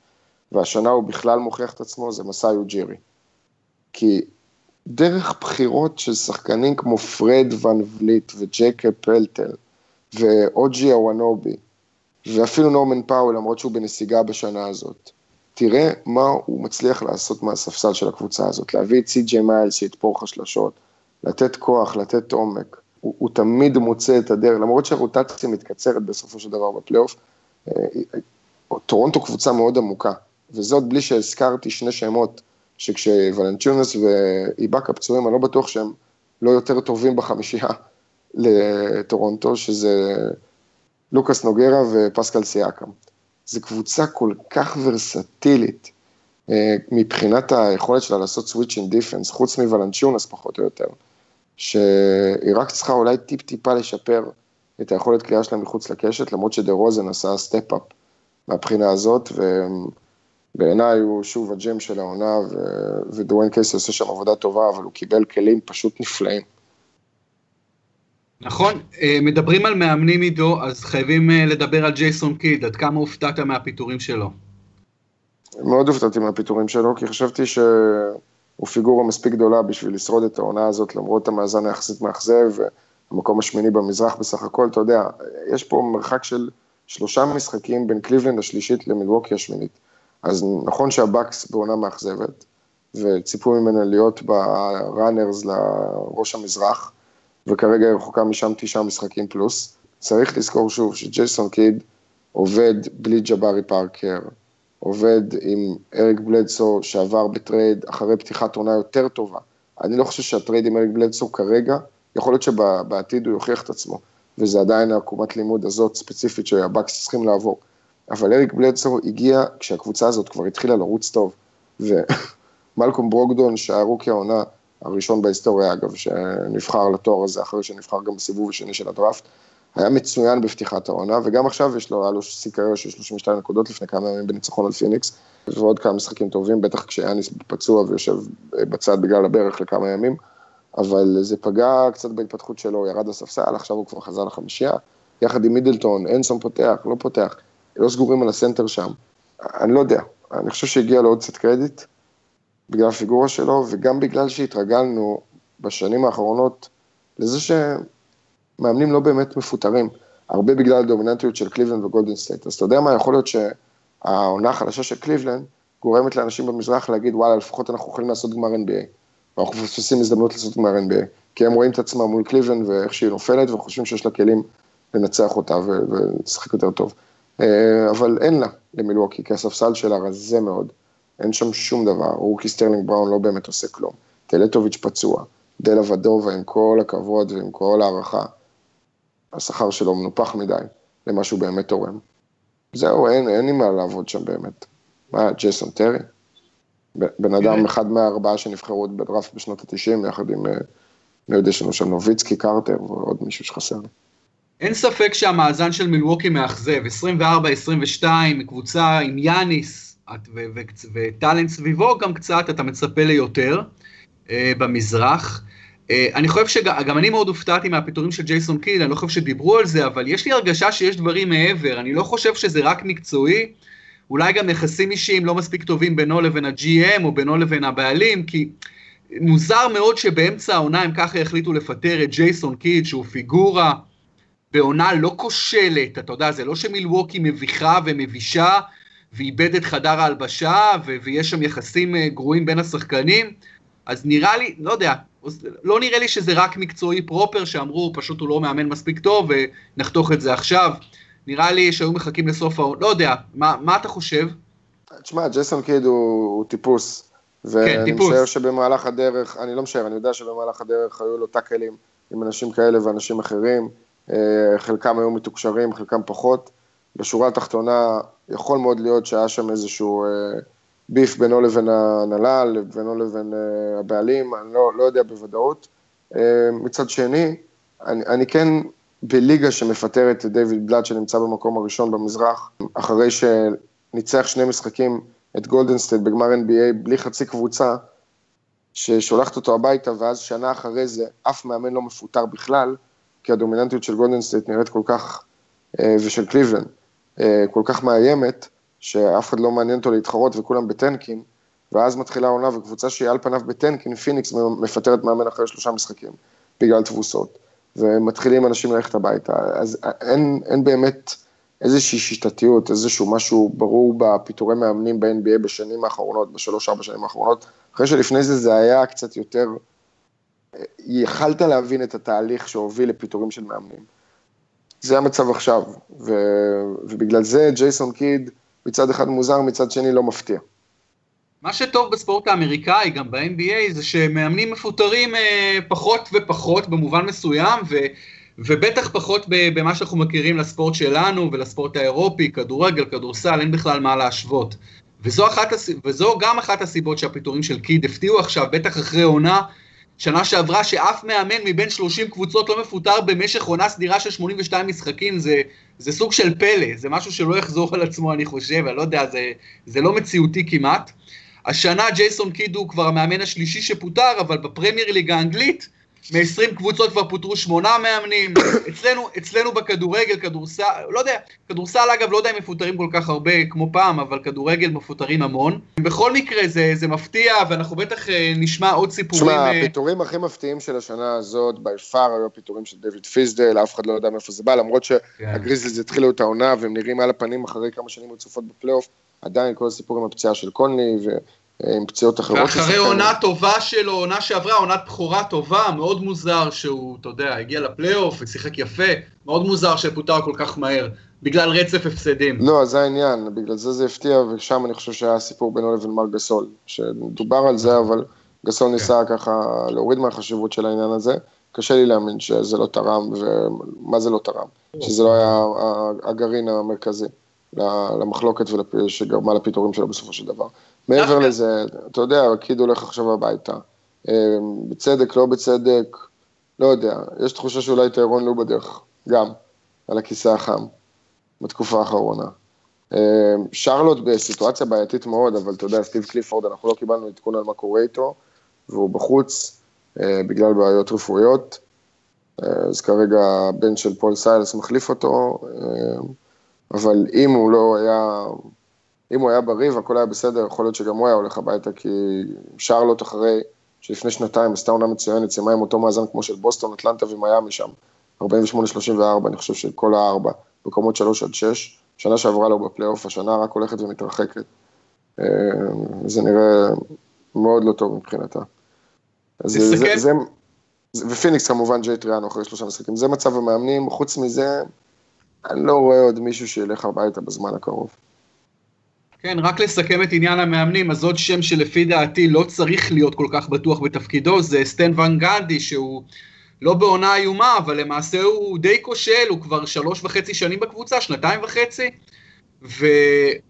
והשנה הוא בכלל מוכיח את עצמו, זה מסאי אוג'ירי. כי דרך בחירות של שחקנים כמו פרד ון וליט וג'ייקוב פלטל ואו.ג'י אנונובי ואפילו נורמן פאוול, למרות שהוא בנסיגה בשנה הזאת, תראה מה הוא מצליח לעשות מהספסל של הקבוצה הזאת, להביא את סי.ג'יי מיילס שיתפור לך שלשות, לתת כוח, לתת עומק. הוא, הוא תמיד מוצא את הדרך, למרות שהרוטציה מתקצרת בסופו של דבר בפלייאוף, אה, טורונטו קבוצה מאוד עמוקה, וזאת בלי שהזכרתי שני שמות, שכשוולנצ'ונס ואיבאקה פצועים, אני לא בטוח שהם לא יותר טובים בחמישייה לטורונטו, שזה לוקאס נוגרה ופסקל סיאקם. זו קבוצה כל כך ורסטילית אה, מבחינת היכולת שלה לעשות switch in defense, חוץ מוולנצ'ונס פחות או יותר, שהיא רק צריכה אולי טיפ-טיפה לשפר את היכולת קריאה שלה מחוץ לקשת, למרות שדה רוזן עשה step-up מהבחינה הזאת, ובעיניי הוא שוב ה-GM של העונה, ו... ודוויין קייסי עושה שם עבודה טובה, אבל הוא קיבל כלים פשוט נפלאים. נכון, אה, מדברים על מאמנים עידו, אז חייבים אה, לדבר על ג'ייסון קיד, עד כמה הופתעת מהפיטורים שלו? מאוד הופתעתי מהפיטורים שלו, כי חשבתי שהוא פיגורה מספיק גדולה בשביל לשרוד את העונה הזאת, למרות המאזן היחסית מאכזב, המקום השמיני במזרח בסך הכל, אתה יודע, יש פה מרחק של שלושה משחקים בין קליבלנד השלישית למילווקי השמינית. אז נכון שהבאקס בעונה מאכזבת, וציפו ממנה להיות ב runners לראש המזרח, וכרגע היא רחוקה משם תשעה משחקים פלוס. צריך לזכור שוב שג'ייסון קיד עובד בלי ג'בארי פארקר, עובד עם אריק בלדסו שעבר ב trade אחרי פתיחת עונה יותר טובה. אני לא חושב שה trade עם אריק בלדסו כרגע, יכול להיות שבעתיד הוא יוכיח את עצמו, וזה עדיין העקומת לימוד הזאת ספציפית שהבאקס צריכים לעבור. אבל אריק בלדסו הגיע כשהקבוצה הזאת כבר התחילה לרוץ טוב, ומלקום ברוקדון, שה rookie העונה, הראשון בהיסטוריה אגב, שנבחר לתואר הזה, אחרי שנבחר גם בסיבוב השני של הדראפט, היה מצוין בפתיחת העונה, וגם עכשיו יש לו, היה לו שיא קריירה של 32 נקודות לפני כמה ימים בניצחון על פיניקס, ועוד כמה משחקים טובים, בטח כשיאניס פצוע ויושב בצד בגלל הברך לכמה ימים, אבל זה פגע קצת בהתפתחות שלו, ירד לספסל, עכשיו הוא כבר חזר לחמישייה, יחד עם מידלטון, אינסון פותח, לא פותח, לא סגורים על הסנטר שם, אני לא יודע, אני חושב שהגיע לו עוד קצת קרדיט, בגלל הפיגורה שלו, וגם בגלל שהתרגלנו בשנים האחרונות לזה שמאמנים לא באמת מפוטרים, הרבה בגלל הדומיננטיות של קליבלנד וגולדן סטייט. אז אתה יודע מה, יכול להיות שהעונה החלשה של קליבלנד גורמת לאנשים במזרח להגיד, וואלה, לפחות אנחנו יכולים לעשות גמר NBA. ואנחנו מפספסים הזדמנות לעשות גמר NBA. כי הם רואים את עצמם מול קליבלנד ואיך שהיא נופלת, וחושבים שיש לה כלים לנצח אותה ולשחק יותר טוב. אה, אבל אין לה למילואקי, כי הספסל שלה רזה מאוד. אין שם שום דבר, רוקי סטרלינג בראון לא באמת עושה כלום. טלטוביץ' פצוע, דלאוודובה עם כל הכבוד ועם כל הערכה, השכר שלו מנופח מדי למה שהוא באמת תורם. זהו, אין, אין לי מה לעבוד שם באמת. מה, ג'ייסון טרי? בן אדם אחד מהארבעה שנבחרו בדראפט בשנות ה-90, יחד עם, אה, אני יודע, יש לנו שם נוביצקי, קרטר ועוד מישהו שחסר. אין ספק שהמאזן של מילווקי מאכזב, 24-22, קבוצה עם יאניס, וטאלנט סביבו גם קצת, אתה מצפה ליותר אה, במזרח. אה, אני חושב שגם אני מאוד הופתעתי מהפיטורים של ג'ייסון קיד, אני לא חושב שדיברו על זה, אבל יש לי הרגשה שיש דברים מעבר, אני לא חושב שזה רק מקצועי, אולי גם יחסים אישיים לא מספיק טובים בינו לבין ה-GM או בינו לבין הבעלים, כי מוזר מאוד שבאמצע העונה הם ככה החליטו לפטר את ג'ייסון קיד, שהוא פיגורה בעונה לא כושלת, אתה יודע, זה לא שמילווקי מביכה ומבישה, ואיבד את חדר ההלבשה, ו- ויש שם יחסים אה, גרועים בין השחקנים, אז נראה לי, לא יודע, לא נראה לי שזה רק מקצועי פרופר, שאמרו פשוט הוא לא מאמן מספיק טוב ונחתוך את זה עכשיו. נראה לי שהיו מחכים לסוף העונה, לא יודע, מה, מה אתה חושב? תשמע, ג'ייסון קיד הוא, הוא טיפוס. ואני כן, משער שבמהלך הדרך, אני לא משער, אני יודע שבמהלך הדרך היו לו טאקלים עם אנשים כאלה ואנשים אחרים, חלקם היו מתוקשרים, חלקם פחות. בשורה התחתונה, יכול מאוד להיות שהיה שם איזשהו beef בינו לבין ההנהלה, בינו לבין הבעלים, אני לא, לא יודע בוודאות. מצד שני, אני, אני כאן בליגה שמפטרת את דיוויד בלאט שנמצא במקום הראשון במזרח, אחרי שניצח שני משחקים את גולדנסטייט בגמר NBA בלי חצי קבוצה, ששולחת אותו הביתה, ואז שנה אחרי זה אף מאמן לא מפוטר בכלל, כי הדומיננטיות של גולדנסטייט נראית כל כך, אה, ושל קליבלנד, אה, כל כך מאיימת, שאף אחד לא מעניין אותו להתחרות וכולם בטנקים, ואז מתחילה העונה וקבוצה שהיא על פניו בטנקים, פיניקס מפטרת מאמן אחרי שלושה משחקים, בגלל תבוסות. ומתחילים אנשים ללכת הביתה. אז אין, אין באמת איזושהי שיטתיות, איזשהו משהו ברור בפיטורי מאמנים ב-NBA בשנים האחרונות, בשלוש-ארבע שנים האחרונות, אחרי שלפני זה זה היה קצת יותר, יכלת להבין את התהליך שהוביל לפיטורים של מאמנים. זה המצב עכשיו, ו, ובגלל זה ג'ייסון קיד מצד אחד מוזר, מצד שני לא מפתיע. מה שטוב בספורט האמריקאי, גם ב-NBA, זה שמאמנים מפוטרים אה, פחות ופחות במובן מסוים, ו, ובטח פחות במה שאנחנו מכירים לספורט שלנו ולספורט האירופי, כדורגל, כדורסל, אין בכלל מה להשוות. וזו, אחת, וזו גם אחת הסיבות שהפיטורים של קיד הפתיעו עכשיו, בטח אחרי עונה, שנה שעברה שאף מאמן מבין 30 קבוצות לא מפוטר במשך עונה סדירה של 82 משחקים, זה, זה סוג של פלא, זה משהו שלא יחזור על עצמו, אני חושב, אני לא יודע, זה, זה לא מציאותי כמעט. השנה ג'ייסון קיד הוא כבר המאמן השלישי שפוטר, אבל בפרמייר ליג האנגלית, מ-20 קבוצות כבר פוטרו שמונה מאמנים, אצלנו, אצלנו בכדורגל, כדורסל, לא יודע, כדורסל אגב, לא יודע אם מפוטרים כל כך הרבה כמו פעם, אבל כדורגל מפוטרים המון. בכל מקרה זה, זה מפתיע, ואנחנו בטח אה, נשמע עוד סיפורים. תשמע, אה, הפיטורים הכי מפתיעים של השנה הזאת, בי פאר היו הפיטורים של דויד פיזדל, אף אחד לא יודע מאיפה זה בא, למרות שהגריזליז התחילו את העונה, והם נראים על הפנים אחרי כמה שנים רצופות בפלייאוף, עדיין כל הסיפור עם הפציעה של קונלי, עם פציעות אחרות. ואחרי עונה טובה שלו, עונה שעברה, עונת בכורה טובה, מאוד מוזר שהוא, אתה יודע, הגיע לפלייאוף ושיחק יפה, מאוד מוזר שפוטר כל כך מהר, בגלל רצף הפסדים. לא, זה העניין, בגלל זה זה הפתיע, ושם אני חושב שהיה סיפור בינו לבין מר גסול, שדובר על זה, אבל גסול ניסה כן. ככה להוריד מהחשיבות של העניין הזה. קשה לי להאמין שזה לא תרם, ומה זה לא תרם? שזה לא היה הגרעין המרכזי למחלוקת שגרמה לפיטורים שלו בסופו של דבר. מעבר לזה, אתה יודע, קיד הולך עכשיו הביתה. אמ, בצדק, לא בצדק, לא יודע. יש תחושה שאולי טיירון לו בדרך, גם, על הכיסא החם, בתקופה האחרונה. אמ, שרלוט בסיטואציה בעייתית מאוד, אבל אתה יודע, סטיב קליפורד, אנחנו לא קיבלנו עדכון על מה קורה איתו, והוא בחוץ אה, בגלל בעיות רפואיות. אה, אז כרגע הבן של פול סיילס מחליף אותו, אמ, אבל אם הוא לא היה אם הוא היה בריא והכל היה בסדר, יכול להיות שגם הוא היה הולך הביתה, כי שרלוט אחרי, שלפני שנתיים עשתה עונה מצוינת, סיימה עם אותו מאזן כמו של בוסטון, אטלנטה ומיאמי שם, 48-34, אני חושב שכל הארבע, מקומות 3 עד 6, שנה שעברה לא בפלייאוף, השנה רק הולכת ומתרחקת. אה, זה נראה מאוד לא טוב מבחינתה. זה, זה, זה, ופיניקס כמובן ג'יי טריאנו אחרי שלושה משחקים, זה מצב המאמנים, חוץ מזה, אני לא רואה עוד מישהו שילך הביתה בזמן הקרוב. כן, רק לסכם את עניין המאמנים, אז עוד שם שלפי דעתי לא צריך להיות כל כך בטוח בתפקידו, זה סטן ון גנדי, שהוא לא בעונה איומה, אבל למעשה הוא די כושל, הוא כבר שלוש וחצי שנים בקבוצה, שנתיים וחצי, ו...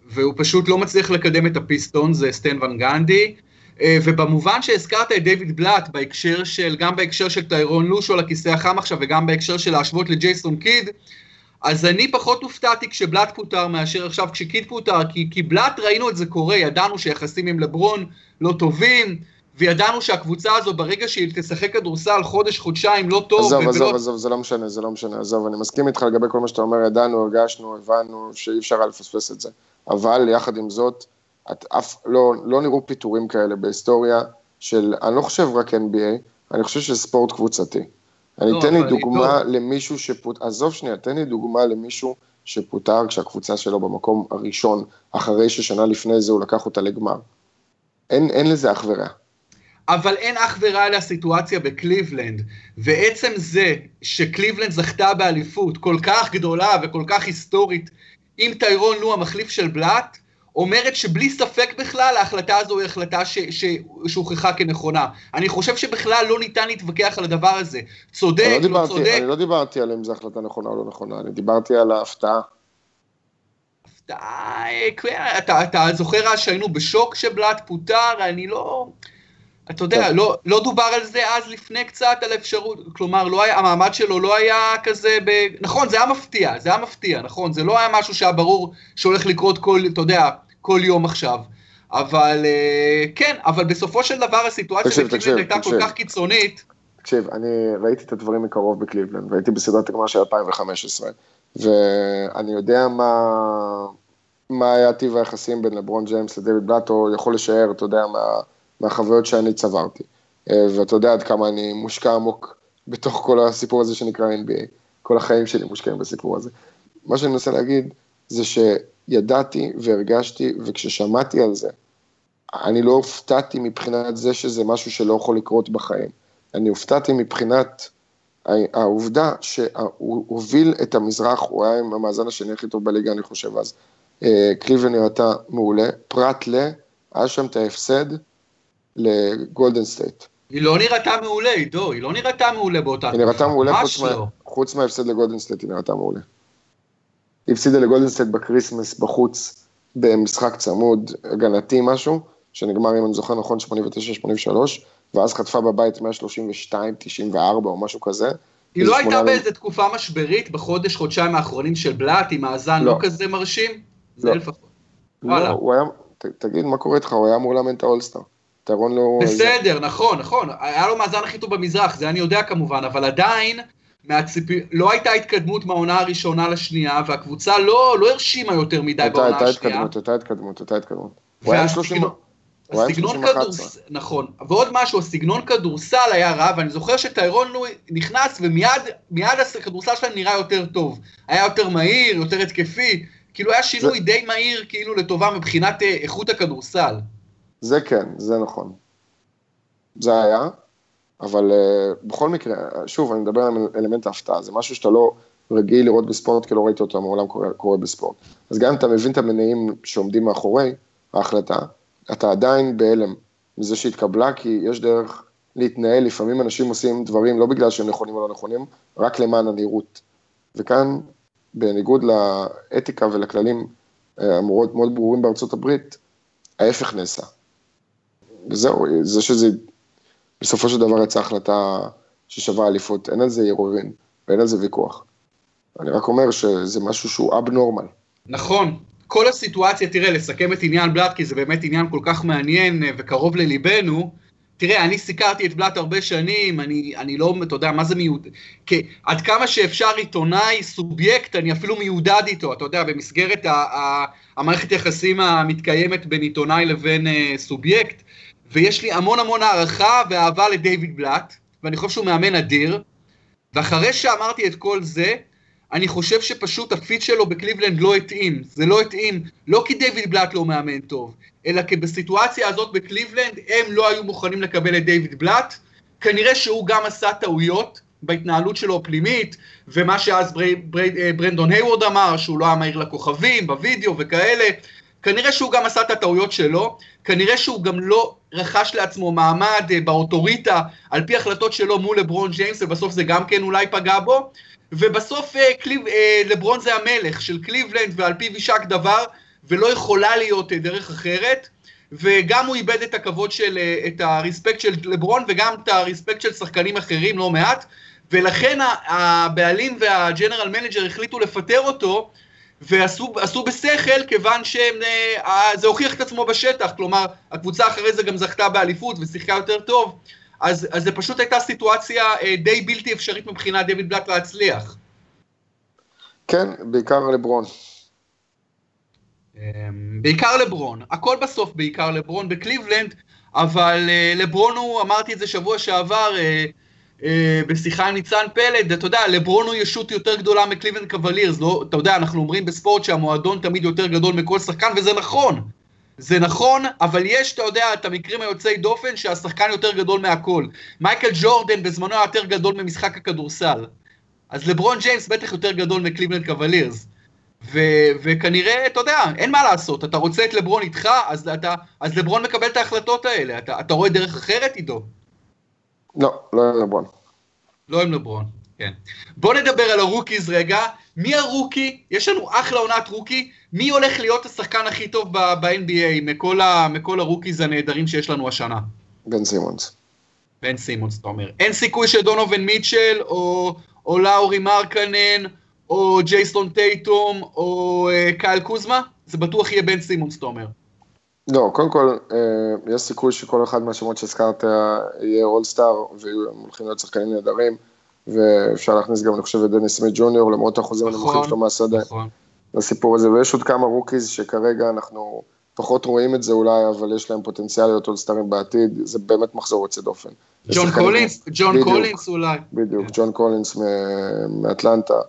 והוא פשוט לא מצליח לקדם את הפיסטון, זה סטן ון גנדי. אה, ובמובן שהזכרת את דיוויד בלאט, בהקשר של, גם בהקשר של טיירון לושו לכיסא החם עכשיו, וגם בהקשר של להשוות לג'ייסון קיד, אז אני פחות הופתעתי כשבלאט פוטר מאשר עכשיו כשקיד פוטר, כי, כי בלאט ראינו את זה קורה, ידענו שיחסים עם לברון לא טובים, וידענו שהקבוצה הזו ברגע שהיא תשחק כדורסל חודש, חודשיים, לא טוב. עזוב, עזוב, עזוב, זה לא משנה, זה לא משנה, עזוב, אני מסכים איתך לגבי כל מה שאתה אומר, ידענו, הרגשנו, הבנו שאי אפשר היה לפספס את זה. אבל יחד עם זאת, את אף, לא, לא נראו פיטורים כאלה בהיסטוריה של, אני לא חושב רק NBA, אני חושב שזה ספורט קבוצתי. אני לא, אתן לי דוגמה לא. למישהו שפוטר, עזוב שנייה, תן לי דוגמה למישהו שפוטר כשהקבוצה שלו במקום הראשון, אחרי ששנה לפני זה הוא לקח אותה לגמר. אין, אין לזה אח ורע. אבל אין אח ורע לסיטואציה בקליבלנד, ועצם זה שקליבלנד זכתה באליפות כל כך גדולה וכל כך היסטורית עם טיירון לו המחליף של בלאט, אומרת שבלי ספק בכלל ההחלטה הזו היא החלטה שהוכחה כנכונה. אני חושב שבכלל לא ניתן להתווכח על הדבר הזה. צודק, לא, דיברתי, לא צודק. אני לא דיברתי על אם זו החלטה נכונה או לא נכונה, אני דיברתי על ההפתעה. הפתעה, כן, אתה, אתה זוכר שהיינו בשוק שבלאט פוטר, אני לא... אתה יודע, לא, לא דובר על זה אז לפני קצת, על אפשרות, כלומר, לא היה, המעמד שלו לא היה כזה, ב... נכון, זה היה מפתיע, זה היה מפתיע, נכון, זה לא היה משהו שהיה ברור שהולך לקרות כל, אתה יודע, כל יום עכשיו. אבל אה, כן, אבל בסופו של דבר הסיטואציה בקליבלנד הייתה תקשיב. כל כך קיצונית. תקשיב, אני ראיתי את הדברים מקרוב בקליבלנד, והייתי בסדרת הגמר של 2015, ואני יודע מה, מה היה טיב היחסים בין לברון ג'יימס לדויד בלאט, ואני יכול לשער, אתה יודע, מה... מהחוויות שאני צברתי. אה, ואתה יודע עד כמה אני מושקע עמוק בתוך כל הסיפור הזה שנקרא NBA. כל החיים שלי מושקעים בסיפור הזה. מה שאני מנסה להגיד זה שידעתי והרגשתי, וכששמעתי על זה, אני לא הופתעתי מבחינת זה שזה משהו שלא יכול לקרות בחיים. אני הופתעתי מבחינת העובדה שהוא הוביל את המזרח, הוא היה עם המאזן השני הכי טוב בליגה, אני חושב אז. אה, קליבלנד נראתה מעולה, פרט ל... היה שם את ההפסד לגולדן סטייט. היא לא נראתה מעולה, עידו, היא לא נראתה מעולה באותה. היא נראתה מעולה חוץ, לא. מה, חוץ מההפסד לגולדן סטייט, היא נראתה מעולה. היא הפסידה לגולדן סטייט ב Christmas בחוץ, במשחק צמוד, הגנתי משהו, שנגמר, אם אני זוכר נכון, 89-83, ואז חטפה בבית 132-94 או משהו כזה. היא לא הייתה באיזה תקופה משברית בחודש, חודשיים האחרונים של בלאט, עם מאזן לא, לא כזה מרשים? לא. זה לפחות. לא, הוא היה, ת, תגיד, מה קורה איתך? הוא היה אמור לאמן את האולסטאר. יתרון לא... בסדר, נכון, נכון. היה לו מאזן הכי טוב במזרח, זה אני יודע כמובן, אבל עדיין, מהציפי... לא הייתה התקדמות מהעונה הראשונה לשנייה, והקבוצה לא, לא הרשימה יותר מדי הייתה, בעונה הייתה השנייה. הייתה התקדמות, הייתה התקדמות. הסגנון כדורסל, נכון, ועוד משהו, הסגנון כדורסל היה רע, ואני זוכר שטיירון לואי נכנס ומיד הכדורסל שלהם נראה יותר טוב. היה יותר מהיר, יותר התקפי, כאילו היה שינוי זה... די מהיר כאילו לטובה מבחינת אה, איכות הכדורסל. זה כן, זה נכון. זה היה, אבל uh, בכל מקרה, שוב, אני מדבר על אלמנט ההפתעה, זה משהו שאתה לא רגיל לראות בספורט, כי לא ראית אותו מעולם קורה, קורה בספורט. אז גם אם אתה מבין את המניעים שעומדים מאחורי ההחלטה, אתה עדיין בהלם מזה שהתקבלה, כי יש דרך להתנהל, לפעמים אנשים עושים דברים לא בגלל שהם נכונים או לא נכונים, רק למען הנראות. וכאן, בניגוד לאתיקה ולכללים המאוד מאוד ברורים בארצות הברית, ההפך נעשה. וזהו, זה שזה, בסופו של דבר יצאה החלטה ששווה אליפות, אין על זה ערעורים ואין על זה ויכוח. אני רק אומר שזה משהו שהוא אבנורמל. נכון. כל הסיטואציה, תראה, לסכם את עניין בלאט, כי זה באמת עניין כל כך מעניין אה, וקרוב לליבנו, תראה, אני סיקרתי את בלאט הרבה שנים, אני, אני לא, אתה יודע, מה זה מיודד? עד כמה שאפשר עיתונאי, סובייקט, אני אפילו מיודד איתו, אתה יודע, במסגרת ה, ה, המערכת יחסים המתקיימת בין עיתונאי לבין אה, סובייקט, ויש לי המון המון הערכה ואהבה לדייוויד בלאט, ואני חושב שהוא מאמן אדיר, ואחרי שאמרתי את כל זה, אני חושב שפשוט ה fit שלו בקליבלנד לא התאים. זה לא התאים, לא כי דיוויד בלאט לא מאמן טוב, אלא כי בסיטואציה הזאת בקליבלנד הם לא היו מוכנים לקבל את דיוויד בלאט. כנראה שהוא גם עשה טעויות בהתנהלות שלו הפנימית, ומה שאז ברי, ברי, אה, ברנדן היווד אמר, שהוא לא היה מהיר לכוכבים, בווידאו וכאלה. כנראה שהוא גם עשה את הטעויות שלו, כנראה שהוא גם לא רכש לעצמו מעמד אה, באוטוריטה על פי החלטות שלו מול לברון ג'יימס, ובסוף זה גם כן אולי פגע בו. ובסוף אה, קליב, אה, לברון זה המלך של קליבלנד ועל פיו יישק דבר, ולא יכולה להיות דרך אחרת. וגם הוא איבד את הכבוד של, את ה respect של לברון וגם את ה respect של שחקנים אחרים לא מעט, ולכן הבעלים וה general manager החליטו לפטר אותו, ועשו בשכל כיוון שזה אה, הוכיח את עצמו בשטח, כלומר הקבוצה אחרי זה גם זכתה באליפות ושיחקה יותר טוב, אז, אז זה פשוט הייתה סיטואציה אה, די בלתי אפשרית מבחינת דויד בלאט להצליח. כן, בעיקר לברון. אמ, בעיקר לברון, הכל בסוף בעיקר לברון בקליבלנד, אבל אה, לברון הוא, אמרתי את זה שבוע שעבר, אה, בשיחה עם ניצן פלד, אתה יודע, לברון הוא ישות יותר גדולה מקליבלנד קוולירס, לא, אתה יודע, אנחנו אומרים בספורט שהמועדון תמיד יותר גדול מכל שחקן, וזה נכון. זה נכון, אבל יש, אתה יודע, את המקרים היוצאי דופן שהשחקן יותר גדול מהכל. מייקל ג'ורדן בזמנו היה יותר גדול ממשחק הכדורסל. אז לברון ג'יימס בטח יותר גדול מקליבלנד קוולירס. ו- וכנראה, אתה יודע, אין מה לעשות, אתה רוצה את לברון איתך, אז, אתה, אז לברון מקבל את ההחלטות האלה. אתה, אתה רואה דרך אחרת, עידו? לא, לא עם לברון. לא עם לברון, כן. בוא נדבר על הרוקיז רגע. מי הרוקי? יש לנו אחלה עונת רוקי. מי הולך להיות השחקן הכי טוב ב-NBA מכל, ה- מכל הרוקיז הנהדרים שיש לנו השנה? בן סימונס. בן סימונס, אתה אומר. אין סיכוי שדונובן מיטשל, או, או לאורי מרקנן, או ג'ייסון טייטום, או אה, קייל קוזמה? זה בטוח יהיה בן סימונס, אתה אומר. לא, קודם כל, אה, יש סיכוי שכל אחד מהשמות שהזכרת יהיה אולסטאר, והם הולכים להיות שחקנים נהדרים, ואפשר להכניס גם, אני חושב, את דניס סמית ג'וניור, למרות האחוזים נכון, הנמוכים שלו מהשדה, נכון. לסיפור הזה, ויש עוד כמה רוקיז שכרגע אנחנו פחות רואים את זה אולי, אבל יש להם פוטנציאל להיות אולסטארים בעתיד, זה באמת מחזור יוצא דופן. ג'ון קולינס? ג'ון קולינס אולי. בדיוק, ג'ון קולינס מ- מאטלנטה,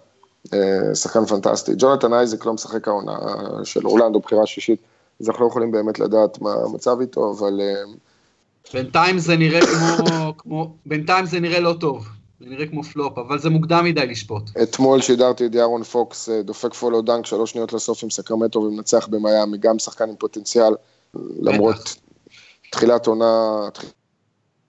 אה, שחקן פנטסטי. ג'ונתן אייזק לא משחק העונה של אורלנדו, בחירה שישית, אז אנחנו לא יכולים באמת לדעת מה המצב איתו, אבל אה, בינתיים זה נראה כמו, כמו... בינתיים זה נראה לא טוב. זה נראה כמו פלופ, אבל זה מוקדם מדי לשפוט. אתמול שידרתי את דיארון פוקס, אה, דופק פולואו דאנק שלוש שניות לסוף עם סקרמנטו ומנצח במיאמי, גם שחקן עם פוטנציאל, למרות תחילת עונה,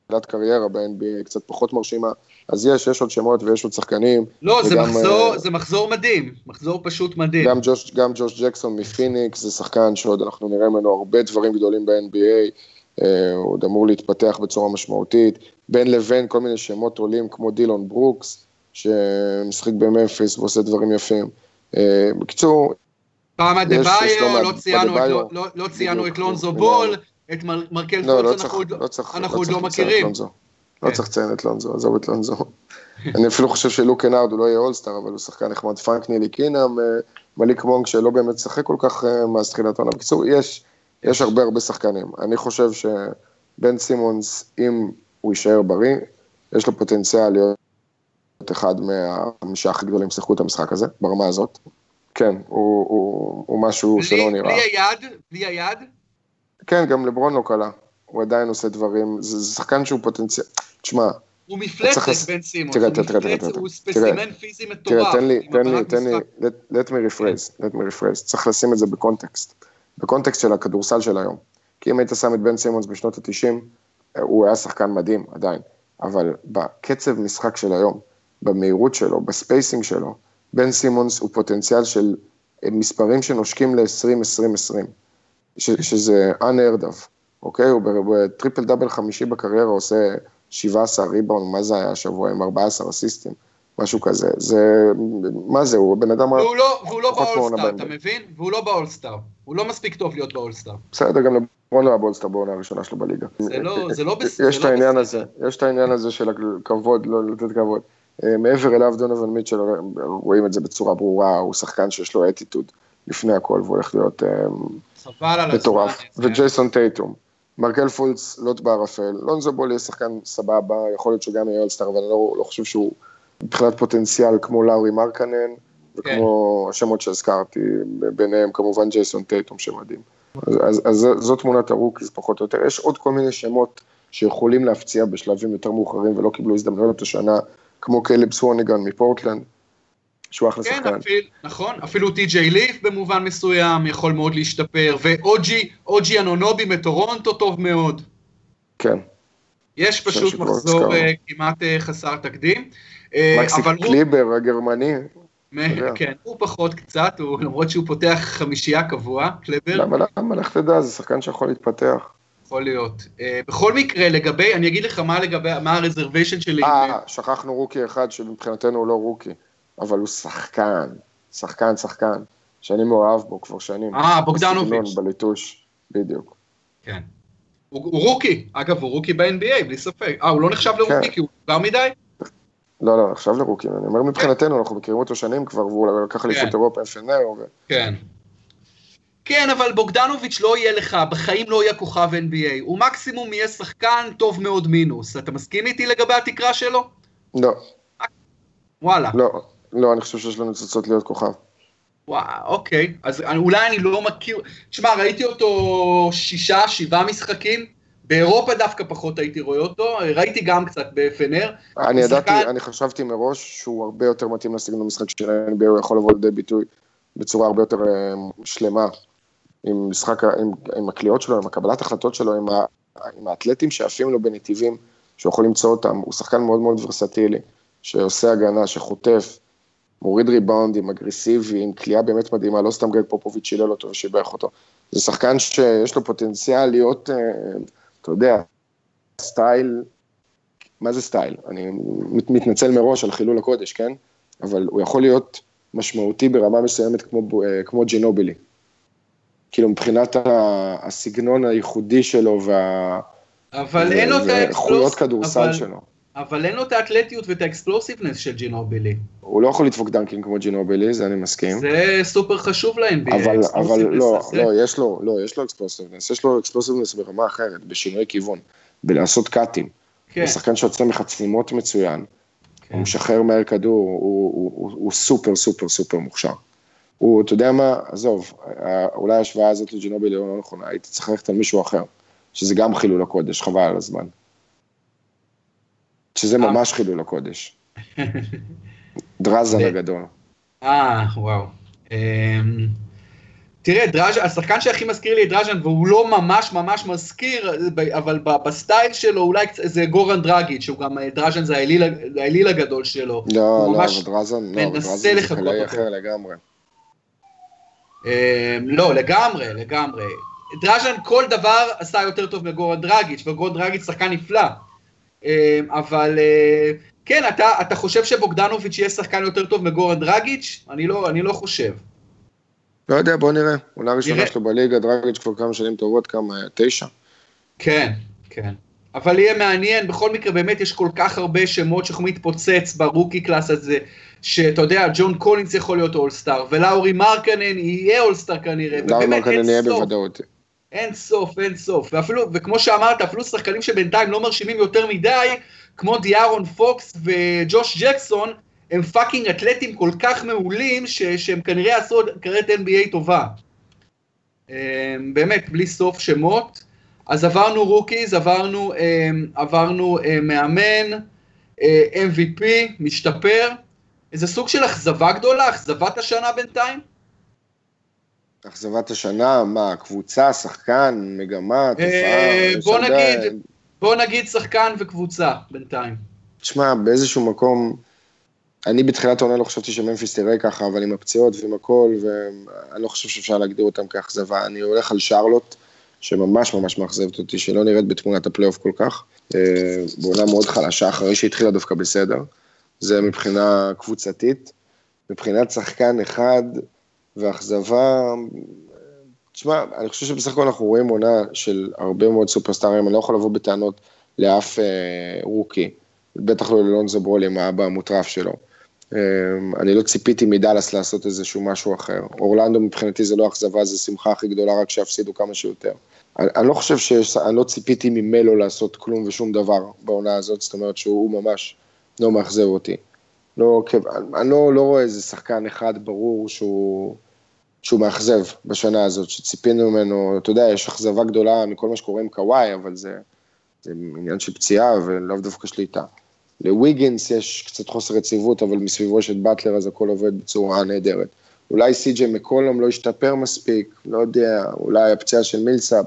תחילת קריירה ב-NBA קצת פחות מרשימה, אז יש, יש עוד שמות ויש עוד שחקנים. לא, זה וגם, מחזור, אה, זה מחזור מדהים. מחזור פשוט מדהים. גם ג'וש, גם ג'וש ג'קסון מפיניקס, זה שחקן שעוד אנחנו נראה ממנו הרבה דברים גדולים ב-NBA, אה, הוא עוד אמור להתפתח בצורה משמעותית. בין לבין כל מיני שמות עולים כמו דילון ברוקס, שמשחק בממפיס ועושה דברים יפים. אה, בקיצור, פעם יש לא לא ציינו את לו- לא- לא ציינו את לונזו בדיוק. בול, את מר- מרקל לא, לא אנחנו עוד לא- לא לא מכירים. לא כן. צריך לציין את לונזו, עזוב את לונזו. אני אפילו חושב שלוק קנארד הוא לא יהיה אולסטאר, אבל הוא שחקן נחמד. פרנק נילי קינם, אה, מליק מונג שלא באמת שחק כל כך אה, מאז תחילת העונה. בקיצור, יש, יש הרבה הרבה שחקנים. אני חושב שבן סימונס, אם הוא יישאר בריא, יש לו פוטנציאל להיות אחד מהחמישה הכי גדולים ששיחקו את המשחק הזה, ברמה הזאת. כן, הוא, הוא, הוא משהו בלי- שלא נראה. בלי היד, בלי היד, כן, גם לברון לא קלה. הוא עדיין עושה דברים, זה, שחקן שהוא פוטנציאל. תשמע, הוא מפלצת בן סימון, תראה, תראה, תראה, תראה, הוא תראה. ספסימן פיזי תראה. תן לי, תן לי, תן לי, let, let me rephrase, let me rephrase, צריך לשים את זה בקונטקסט, בקונטקסט של הכדורסל של היום. כי אם היית שם את בן סימונס בשנות ה-90, הוא היה שחקן מדהים, עדיין, אבל בקצב משחק של היום, במהירות שלו, בספייסינג שלו, בן סימונס הוא פוטנציאל של מספרים שנושקים ל-20-20-20, שזה unheard of, אוקיי? הוא בטריפל דאבל חמישי בקריירה עושה 17 ריבאונד, מה זה היה השבוע עם 14 אסיסטים, משהו כזה, זה, מה זה, הוא בן אדם... והוא לא- והוא לא מעונה באולסטאר, אתה. מבין? והוא לא באולסטאר. הוא לא מספיק טוב להיות באולסטאר. בסדר, גם לברון לא היה באולסטאר בעונה הראשונה שלו בליגה. זה לא- זה לא בס- יש זה את לא העניין בסדר. הזה, יש את העניין הזה של הכבוד, לא לתת כבוד. אה, מעבר אליו, דונובן מיטשל, רואים את זה בצורה ברורה, הוא שחקן שיש לו אטיטוד לפני הכל, והוא הולך להיות אה. מטורף. וג'ייסון טייטום. מרקל פולץ לוט בערפל, לונזו בול יהיה שחקן סבבה, יכול להיות שהוא גם יהיה אולסטאר, אבל אני לא, לא חושב שהוא מבחינת פוטנציאל כמו לאורי מרקנן, וכמו השמות שהזכרתי, ביניהם כמובן ג'ייסון טייטום שמדהים. אז, אז, אז זו- זו תמונת הרוקיז פחות או יותר. יש עוד כל מיני שמות שיכולים להפציע בשלבים יותר מאוחרים ולא קיבלו הזדמנויות השנה, כמו קלב סווניגן מפורטלנד, שהוא אחלה כן, שחקן. אפילו, נכון, אפילו טי.ג'יי ליף במובן מסוים יכול מאוד להשתפר, ואוג'י, אוג'י אנונובי מטורונטו טוב מאוד. כן. יש פשוט מחזור. אה, כמעט אה, חסר תקדים. אה, מקסי אבל הוא, קליבר הגרמני. כן, הוא פחות קצת, הוא, למרות שהוא פותח חמישייה קבוע, קלבר, למה, למה, לך תדע, זה שחקן שיכול להתפתח. יכול להיות. בכל מקרה, לגבי, אני אגיד לך מה לגבי, מה הרזרוויישן שלי. אה, שכחנו רוקי אחד שמבחינתנו הוא לא רוקי, אבל הוא שחקן, שחקן, שחקן, שאני מאוהב בו כבר שנים. אה, בוגדנוביץ'. בליטוש, בדיוק. כן. הוא, הוא רוקי, אגב, הוא רוקי ב-NBA, בלי ספק. אה, הוא לא נחשב לרוקי כן. כי הוא מבוגר מדי? לא, לא, עכשיו לרוקי, אני אומר מבחינתנו, אנחנו מכירים אותו שנים כבר, והוא לקח אליפות כן. אירופה, ו... כן. כן, אבל בוגדנוביץ' לא יהיה לך, בחיים לא יהיה כוכב NBA. הוא מקסימום יהיה שחקן טוב מאוד מינוס. אתה מסכים איתי לגבי התקרה שלו? לא, וואלה. לא, לא, אני חושב שיש לנו ניצוצות להיות כוכב. וואו, אוקיי. אז אולי אני לא מכיר... תשמע, ראיתי אותו שישה, שבעה משחקים. באירופה דווקא פחות הייתי רואה אותו. ראיתי גם קצת ב-FNR. אני ידעתי, שחקן- אני חשבתי מראש שהוא הרבה יותר מתאים לסגנון המשחק של ה-NBA, הוא יכול לבוא לידי ביטוי בצורה הרבה יותר אה, שלמה, עם משחק, עם, עם הקליעות שלו, עם הקבלת החלטות שלו, עם, ה, עם האתלטים שעפים לו בנתיבים, שהוא יכול למצוא אותם, הוא שחקן מאוד מאוד ורסטילי, שעושה הגנה, שחוטף, מוריד ריבאונדים, אגרסיבי, עם קליעה באמת מדהימה, לא סתם גרג פופוביץ' שילל אותו ושיבח אותו. זה שחקן שיש לו פוטנציאל להיות, אה, אתה יודע, סטייל, מה זה סטייל? אני מתנצל מראש על חילול הקודש, כן? אבל הוא יכול להיות משמעותי ברמה מסוימת כמו, אה, כמו ג'ינובילי. כאילו מבחינת הסגנון הייחודי שלו וה... אבל אין לו את ה explos... כדורסל אבל... שלו. אבל אין לו את האתלטיות ואת ה explosiveness של ג'ינובילי. הוא לא יכול לדפוק דנקים כמו ג'ינובילי, זה אני מסכים. זה סופר חשוב ל-NBA, אבל, אבל לא, לא, יש לו, לא, יש לו explosiveness, יש לו explosiveness ברמה אחרת, בשינוי כיוון, בלעשות קאטים. כן. הוא שחקן שיוצא מחצימות מצוין, כן. הוא משחרר מהר כדור, הוא, הוא, הוא, הוא סופר סופר סופר מוכשר. הוא, אתה יודע מה, עזוב, אולי ההשוואה הזאת לג'ינובילי לא נכונה, הייתי צריך ללכת על מישהו אחר, שזה גם חילול הקודש, חבל על הזמן. שזה אה. ממש חילול הקודש. דרזן הגדול. אה, וואו. אמ, תראה, דראז'ן, השחקן שהכי מזכיר לי את דראז'ן, והוא לא ממש ממש מזכיר, אבל בסטייל שלו אולי זה גורן דרגיץ', שהוא גם, אה, דראז'ן זה האליל הגדול שלו. לא, לא, אבל דראז'ן, לא, דראז'ן זה קלעי אחר לגמרי. אמ, לא, לגמרי, לגמרי. דראז'ן כל דבר עשה יותר טוב מגורן דרגיץ', וגורן דרגיץ' שחקן נפלא. אמ, אבל אה, כן, אתה, אתה חושב שבוגדנוביץ' יהיה שחקן יותר טוב מגורן דרגיץ'? אני לא, אני לא חושב. לא יודע, בוא נראה. עונה ראשונה שלו בליגה, דרגיץ' כבר כמה שנים טובות, כמה, תשע? כן, כן. אבל יהיה מעניין, בכל מקרה באמת יש כל כך הרבה שמות שיכולים להתפוצץ ב rookie class הזה, שאתה יודע, ג'ון קולינס יכול להיות אולסטאר, ולאורי מרקנן יהיה אולסטאר כנראה, לאורי מרקנן יהיה בוודאות. אין סוף, אין סוף. ואפילו, וכמו שאמרת, אפילו שחקנים שבינתיים לא מרשימים יותר מדי, כמו דיארון פוקס וג'וש ג'קסון, הם fucking אתלטים כל כך מעולים, ש, שהם כנראה יעשו קריירת NBA טובה. אמ, באמת, בלי סוף שמות. אז עברנו רוקיז, עברנו, אמ, עברנו אמ, מאמן, אה, MVP, משתפר. איזה סוג של אכזבה גדולה, אכזבת השנה בינתיים? אכזבת השנה, מה, קבוצה, שחקן, מגמה, אה, תופעה? בוא נגיד, בוא נגיד שחקן וקבוצה בינתיים. תשמע, באיזשהו מקום, אני בתחילת העונה לא חשבתי שממפיס תראה ככה, אבל עם הפציעות ועם הכל, ואני לא חושב שאפשר להגדיר אותם כאכזבה. אני הולך על שרלוט, שממש ממש מאכזבת אותי, שלא נראית בתמונת הפלייאוף כל כך. אה, בעונה מאוד חלשה, אחרי שהתחילה דווקא בסדר. זה מבחינה קבוצתית. מבחינת שחקן אחד, ואכזבה, תשמע, אני חושב שבסך הכל אנחנו רואים עונה של הרבה מאוד סופרסטארים, אני לא יכול לבוא בטענות לאף אה, רוקי, בטח לא ללונזו ברולי עם האבא המוטרף שלו. אה, אני לא ציפיתי מדאלאס לעשות איזשהו משהו אחר. אורלנדו מבחינתי זה לא אכזבה, זה שמחה הכי גדולה, רק שיפסידו כמה שיותר. אני, אני לא חושב שיש, אני לא ציפיתי ממלו לעשות כלום ושום דבר בעונה הזאת, זאת אומרת שהוא ממש לא מאכזב אותי. לא, אני לא, לא רואה איזה שחקן אחד ברור שהוא... שהוא מאכזב בשנה הזאת, שציפינו ממנו, אתה יודע, יש אכזבה גדולה מכל מה שקורה עם קוואי, אבל זה, זה עניין של פציעה ולאו דווקא שליטה. לוויגינס יש קצת חוסר יציבות, אבל מסביבו של באטלר אז הכל עובד בצורה נהדרת. אולי סי.ג'יי מקולום לא השתפר מספיק, לא יודע, אולי הפציעה של מילסאפ,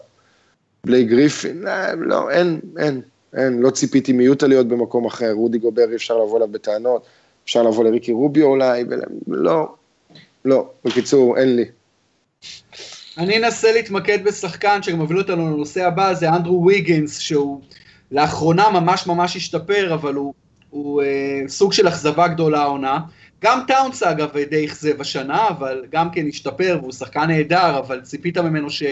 בלי גריפין, לא, לא, אין, אין, אין, לא ציפיתי מיוטה להיות במקום אחר, רודי גובר אי אפשר לבוא אליו בטענות, אפשר לבוא לריקי רוביו אולי, לא, לא, בקיצור, אין לי. אני אנסה להתמקד בשחקן שגם מוביל אותנו לנושא הבא, זה אנדרו ויגינס, שהוא לאחרונה ממש ממש השתפר, אבל הוא, הוא אה, סוג של אכזבה גדולה העונה. גם טאונס אגב די אכזב השנה, אבל גם כן השתפר, והוא שחקן נהדר, אבל ציפית ממנו ש...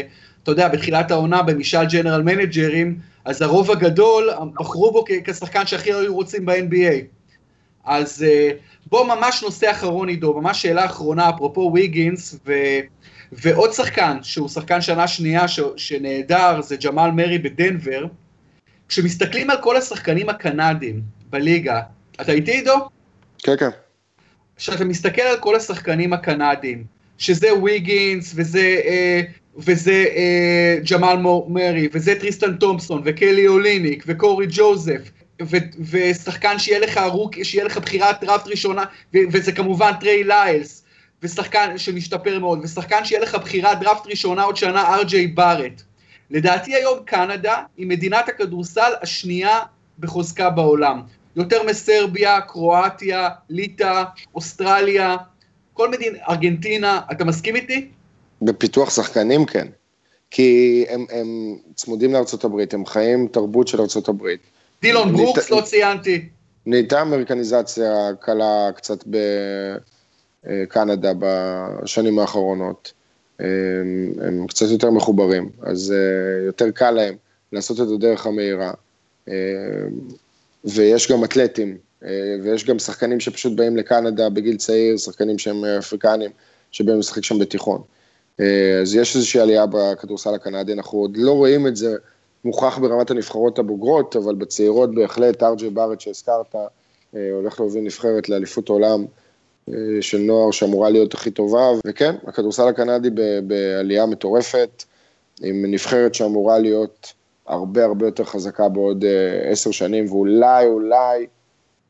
אתה יודע, בתחילת העונה במשאל ג'נרל מנג'רים, אז הרוב הגדול בחרו בו כשחקן שהכי היו רוצים ב-NBA. אז uh, בוא ממש נושא אחרון עידו, ממש שאלה אחרונה, אפרופו ויגינס, ו... ועוד שחקן, שהוא שחקן שנה שנייה ש... שנהדר, זה ג'מאל מרי בדנבר. כשמסתכלים על כל השחקנים הקנדים בליגה, אתה איתי עידו? כן, כן. כשאתה מסתכל על כל השחקנים הקנדים, שזה ויגינס, וזה, אה, וזה אה, ג'מאל מרי, וזה טריסטן תומפסון, וקלי אוליניק, וקורי ג'וזף, ושחקן שיהיה לך רוק, שיהיה לך בחירת דראפט ראשונה, וזה כמובן טריי ליילס, ושחקן שמשתפר מאוד, ושחקן שיהיה לך בחירת דראפט ראשונה עוד שנה, ארג'יי בארט. לדעתי היום קנדה היא מדינת הכדורסל השנייה בחוזקה בעולם. יותר מסרביה, קרואטיה, ליטא, אוסטרליה, כל מדינה, ארגנטינה, אתה מסכים איתי? בפיתוח שחקנים כן. כי הם, הם צמודים לארצות הברית, הם חיים תרבות של ארצות הברית. דילון ברוקס, לא ציינתי. נהייתה אמריקניזציה קלה קצת בקנדה בשנים האחרונות. הם, הם קצת יותר מחוברים, אז אה, יותר קל להם לעשות את הדרך המהירה. אה, ויש גם אתלטים, אה, ויש גם שחקנים שפשוט באים לקנדה בגיל צעיר, שחקנים שהם אפריקנים, שבאים לשחק שם בתיכון. אז יש איזושהי עלייה בכדורסל הקנדי, אנחנו עוד לא רואים את זה מוכח ברמת הנבחרות הבוגרות, אבל בצעירות בהחלט, ארג'י בארט שהזכרת, הולך להוביל נבחרת לאליפות עולם של נוער שאמורה להיות הכי טובה, וכן, הכדורסל הקנדי בעלייה מטורפת, עם נבחרת שאמורה להיות הרבה הרבה יותר חזקה בעוד אה, עשר שנים, ואולי, אולי,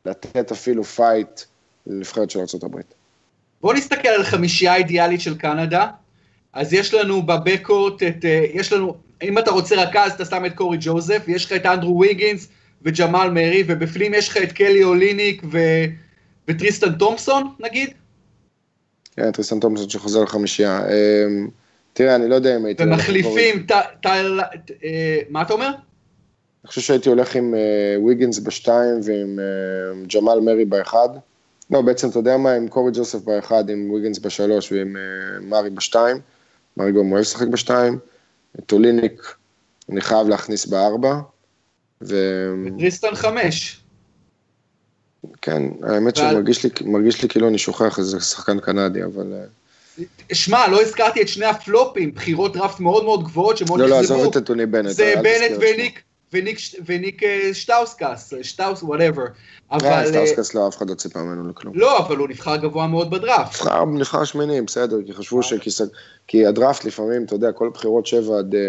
לתת אפילו fight לנבחרת של ארה"ב. בואו נסתכל על חמישייה אידיאלית של קנדה. אז יש לנו ב backcourt את, אה, יש לנו, אם אתה רוצה רכז, אתה שם את קורי ג'וזף, ויש לך את אנדרו ויגינס וג'מאל מרי, ובפנים יש לך את קלי אוליניק ו... וטריסטן תומפסון, נגיד? כן, טריסטן תומפסון שחוזר לחמישייה. אמ, תראה, אני לא יודע אם הייתי... ומחליפים, אה, מה אתה אומר? אני חושב שהייתי הולך עם אה, ויגינס בשתיים ועם אה, ג'מאל מרי באחד. לא, בעצם אתה יודע מה, עם קורי ג'וסף באחד, עם ויגינס בשלוש ועם מרי בשתיים. מרי גם אוהב לשחק בשתיים. את אוליניק, אני חייב להכניס בארבע. וטריסטן חמש. כן, האמת שמרגיש לי, לי כאילו אני שוכח איזה שחקן קנדי, אבל... אה, שמע, לא הזכרתי את שני הפלופים, בחירות דראפט מאוד מאוד גבוהות שמאוד נכזבו. לא, לא, עזוב אנתוני בנט. זה בנט וניק, וניק, וניק אה, סטאוסקס, סטאוס, whatever. אבל... סטאוסקס לא, אף אחד לא ציפה ממנו לכלום. לא, אבל הוא נבחר גבוה מאוד בדראפט. נבחר, נבחר שמיני, בסדר, כי חשבו ש... כי הדראפט לפעמים, אתה יודע, כל בחירות שבע עד אה,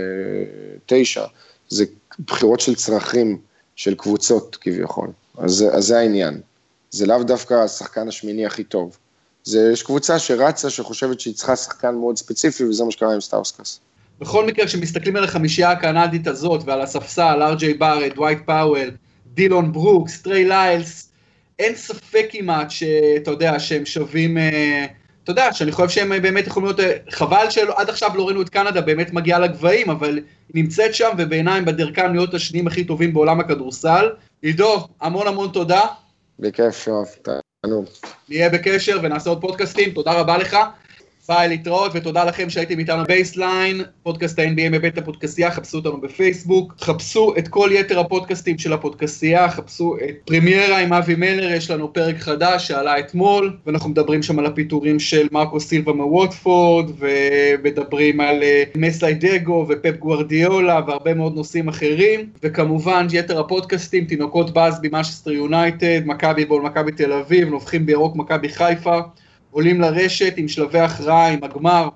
תשע, זה בחירות של צרכים של קבוצות כביכול. אז, אז זה העניין. זה לאו דווקא השחקן השמיני הכי טוב. זה, יש קבוצה שרצה, שחושבת שהיא צריכה שחקן מאוד ספציפי, וזה מה שקרה עם סטאוסקס. בכל מקרה, כשמסתכלים על החמישייה הקנדית הזאת, ועל הספסל, ארג'יי בארט, דווייט פאוול, דילון ברוקס, טריי ליילס, אין ספק כמעט שאתה יודע, שהם שווים, אה, אתה יודע, שאני חושב שהם באמת יכולים להיות, אה, חבל שעד עכשיו לא ראינו את קנדה באמת מגיעה לגבהים, אבל היא נמצאת שם, ובעיניי הם בדרכם להיות השניים הכי טובים בעולם הכדורסל. עידו, המון המון תודה. בכיף, יואב, תענוג. נהיה בקשר ונעשה עוד פודקאסטים, תודה רבה לך. ביי, להתראות, ותודה לכם שהייתם איתנו בייסליין, פודקאסט ה-NBA מבית הפודקסייה, חפשו אותנו בפייסבוק, חפשו את כל יתר הפודקאסטים של הפודקסייה, חפשו את פרימיירה עם אבי מלר, יש לנו פרק חדש שעלה אתמול, ואנחנו מדברים שם על הפיטורים של מרקו סילבה מווטפורד, ומדברים על אה, מסאי דגו ופפ גוורדיולה, והרבה מאוד נושאים אחרים, וכמובן יתר הפודקאסטים, תינוקות באזבי מנצ'סטר יונייטד, מכבי בול, מכבי תל אביב, נובחים בירוק מכבי חיפה. עולים לרשת עם שלבי הכרעה, עם הגמר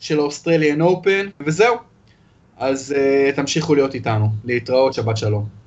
של האוסטרליאן אופן, וזהו. אז אה, תמשיכו להיות איתנו. להתראות, שבת שלום.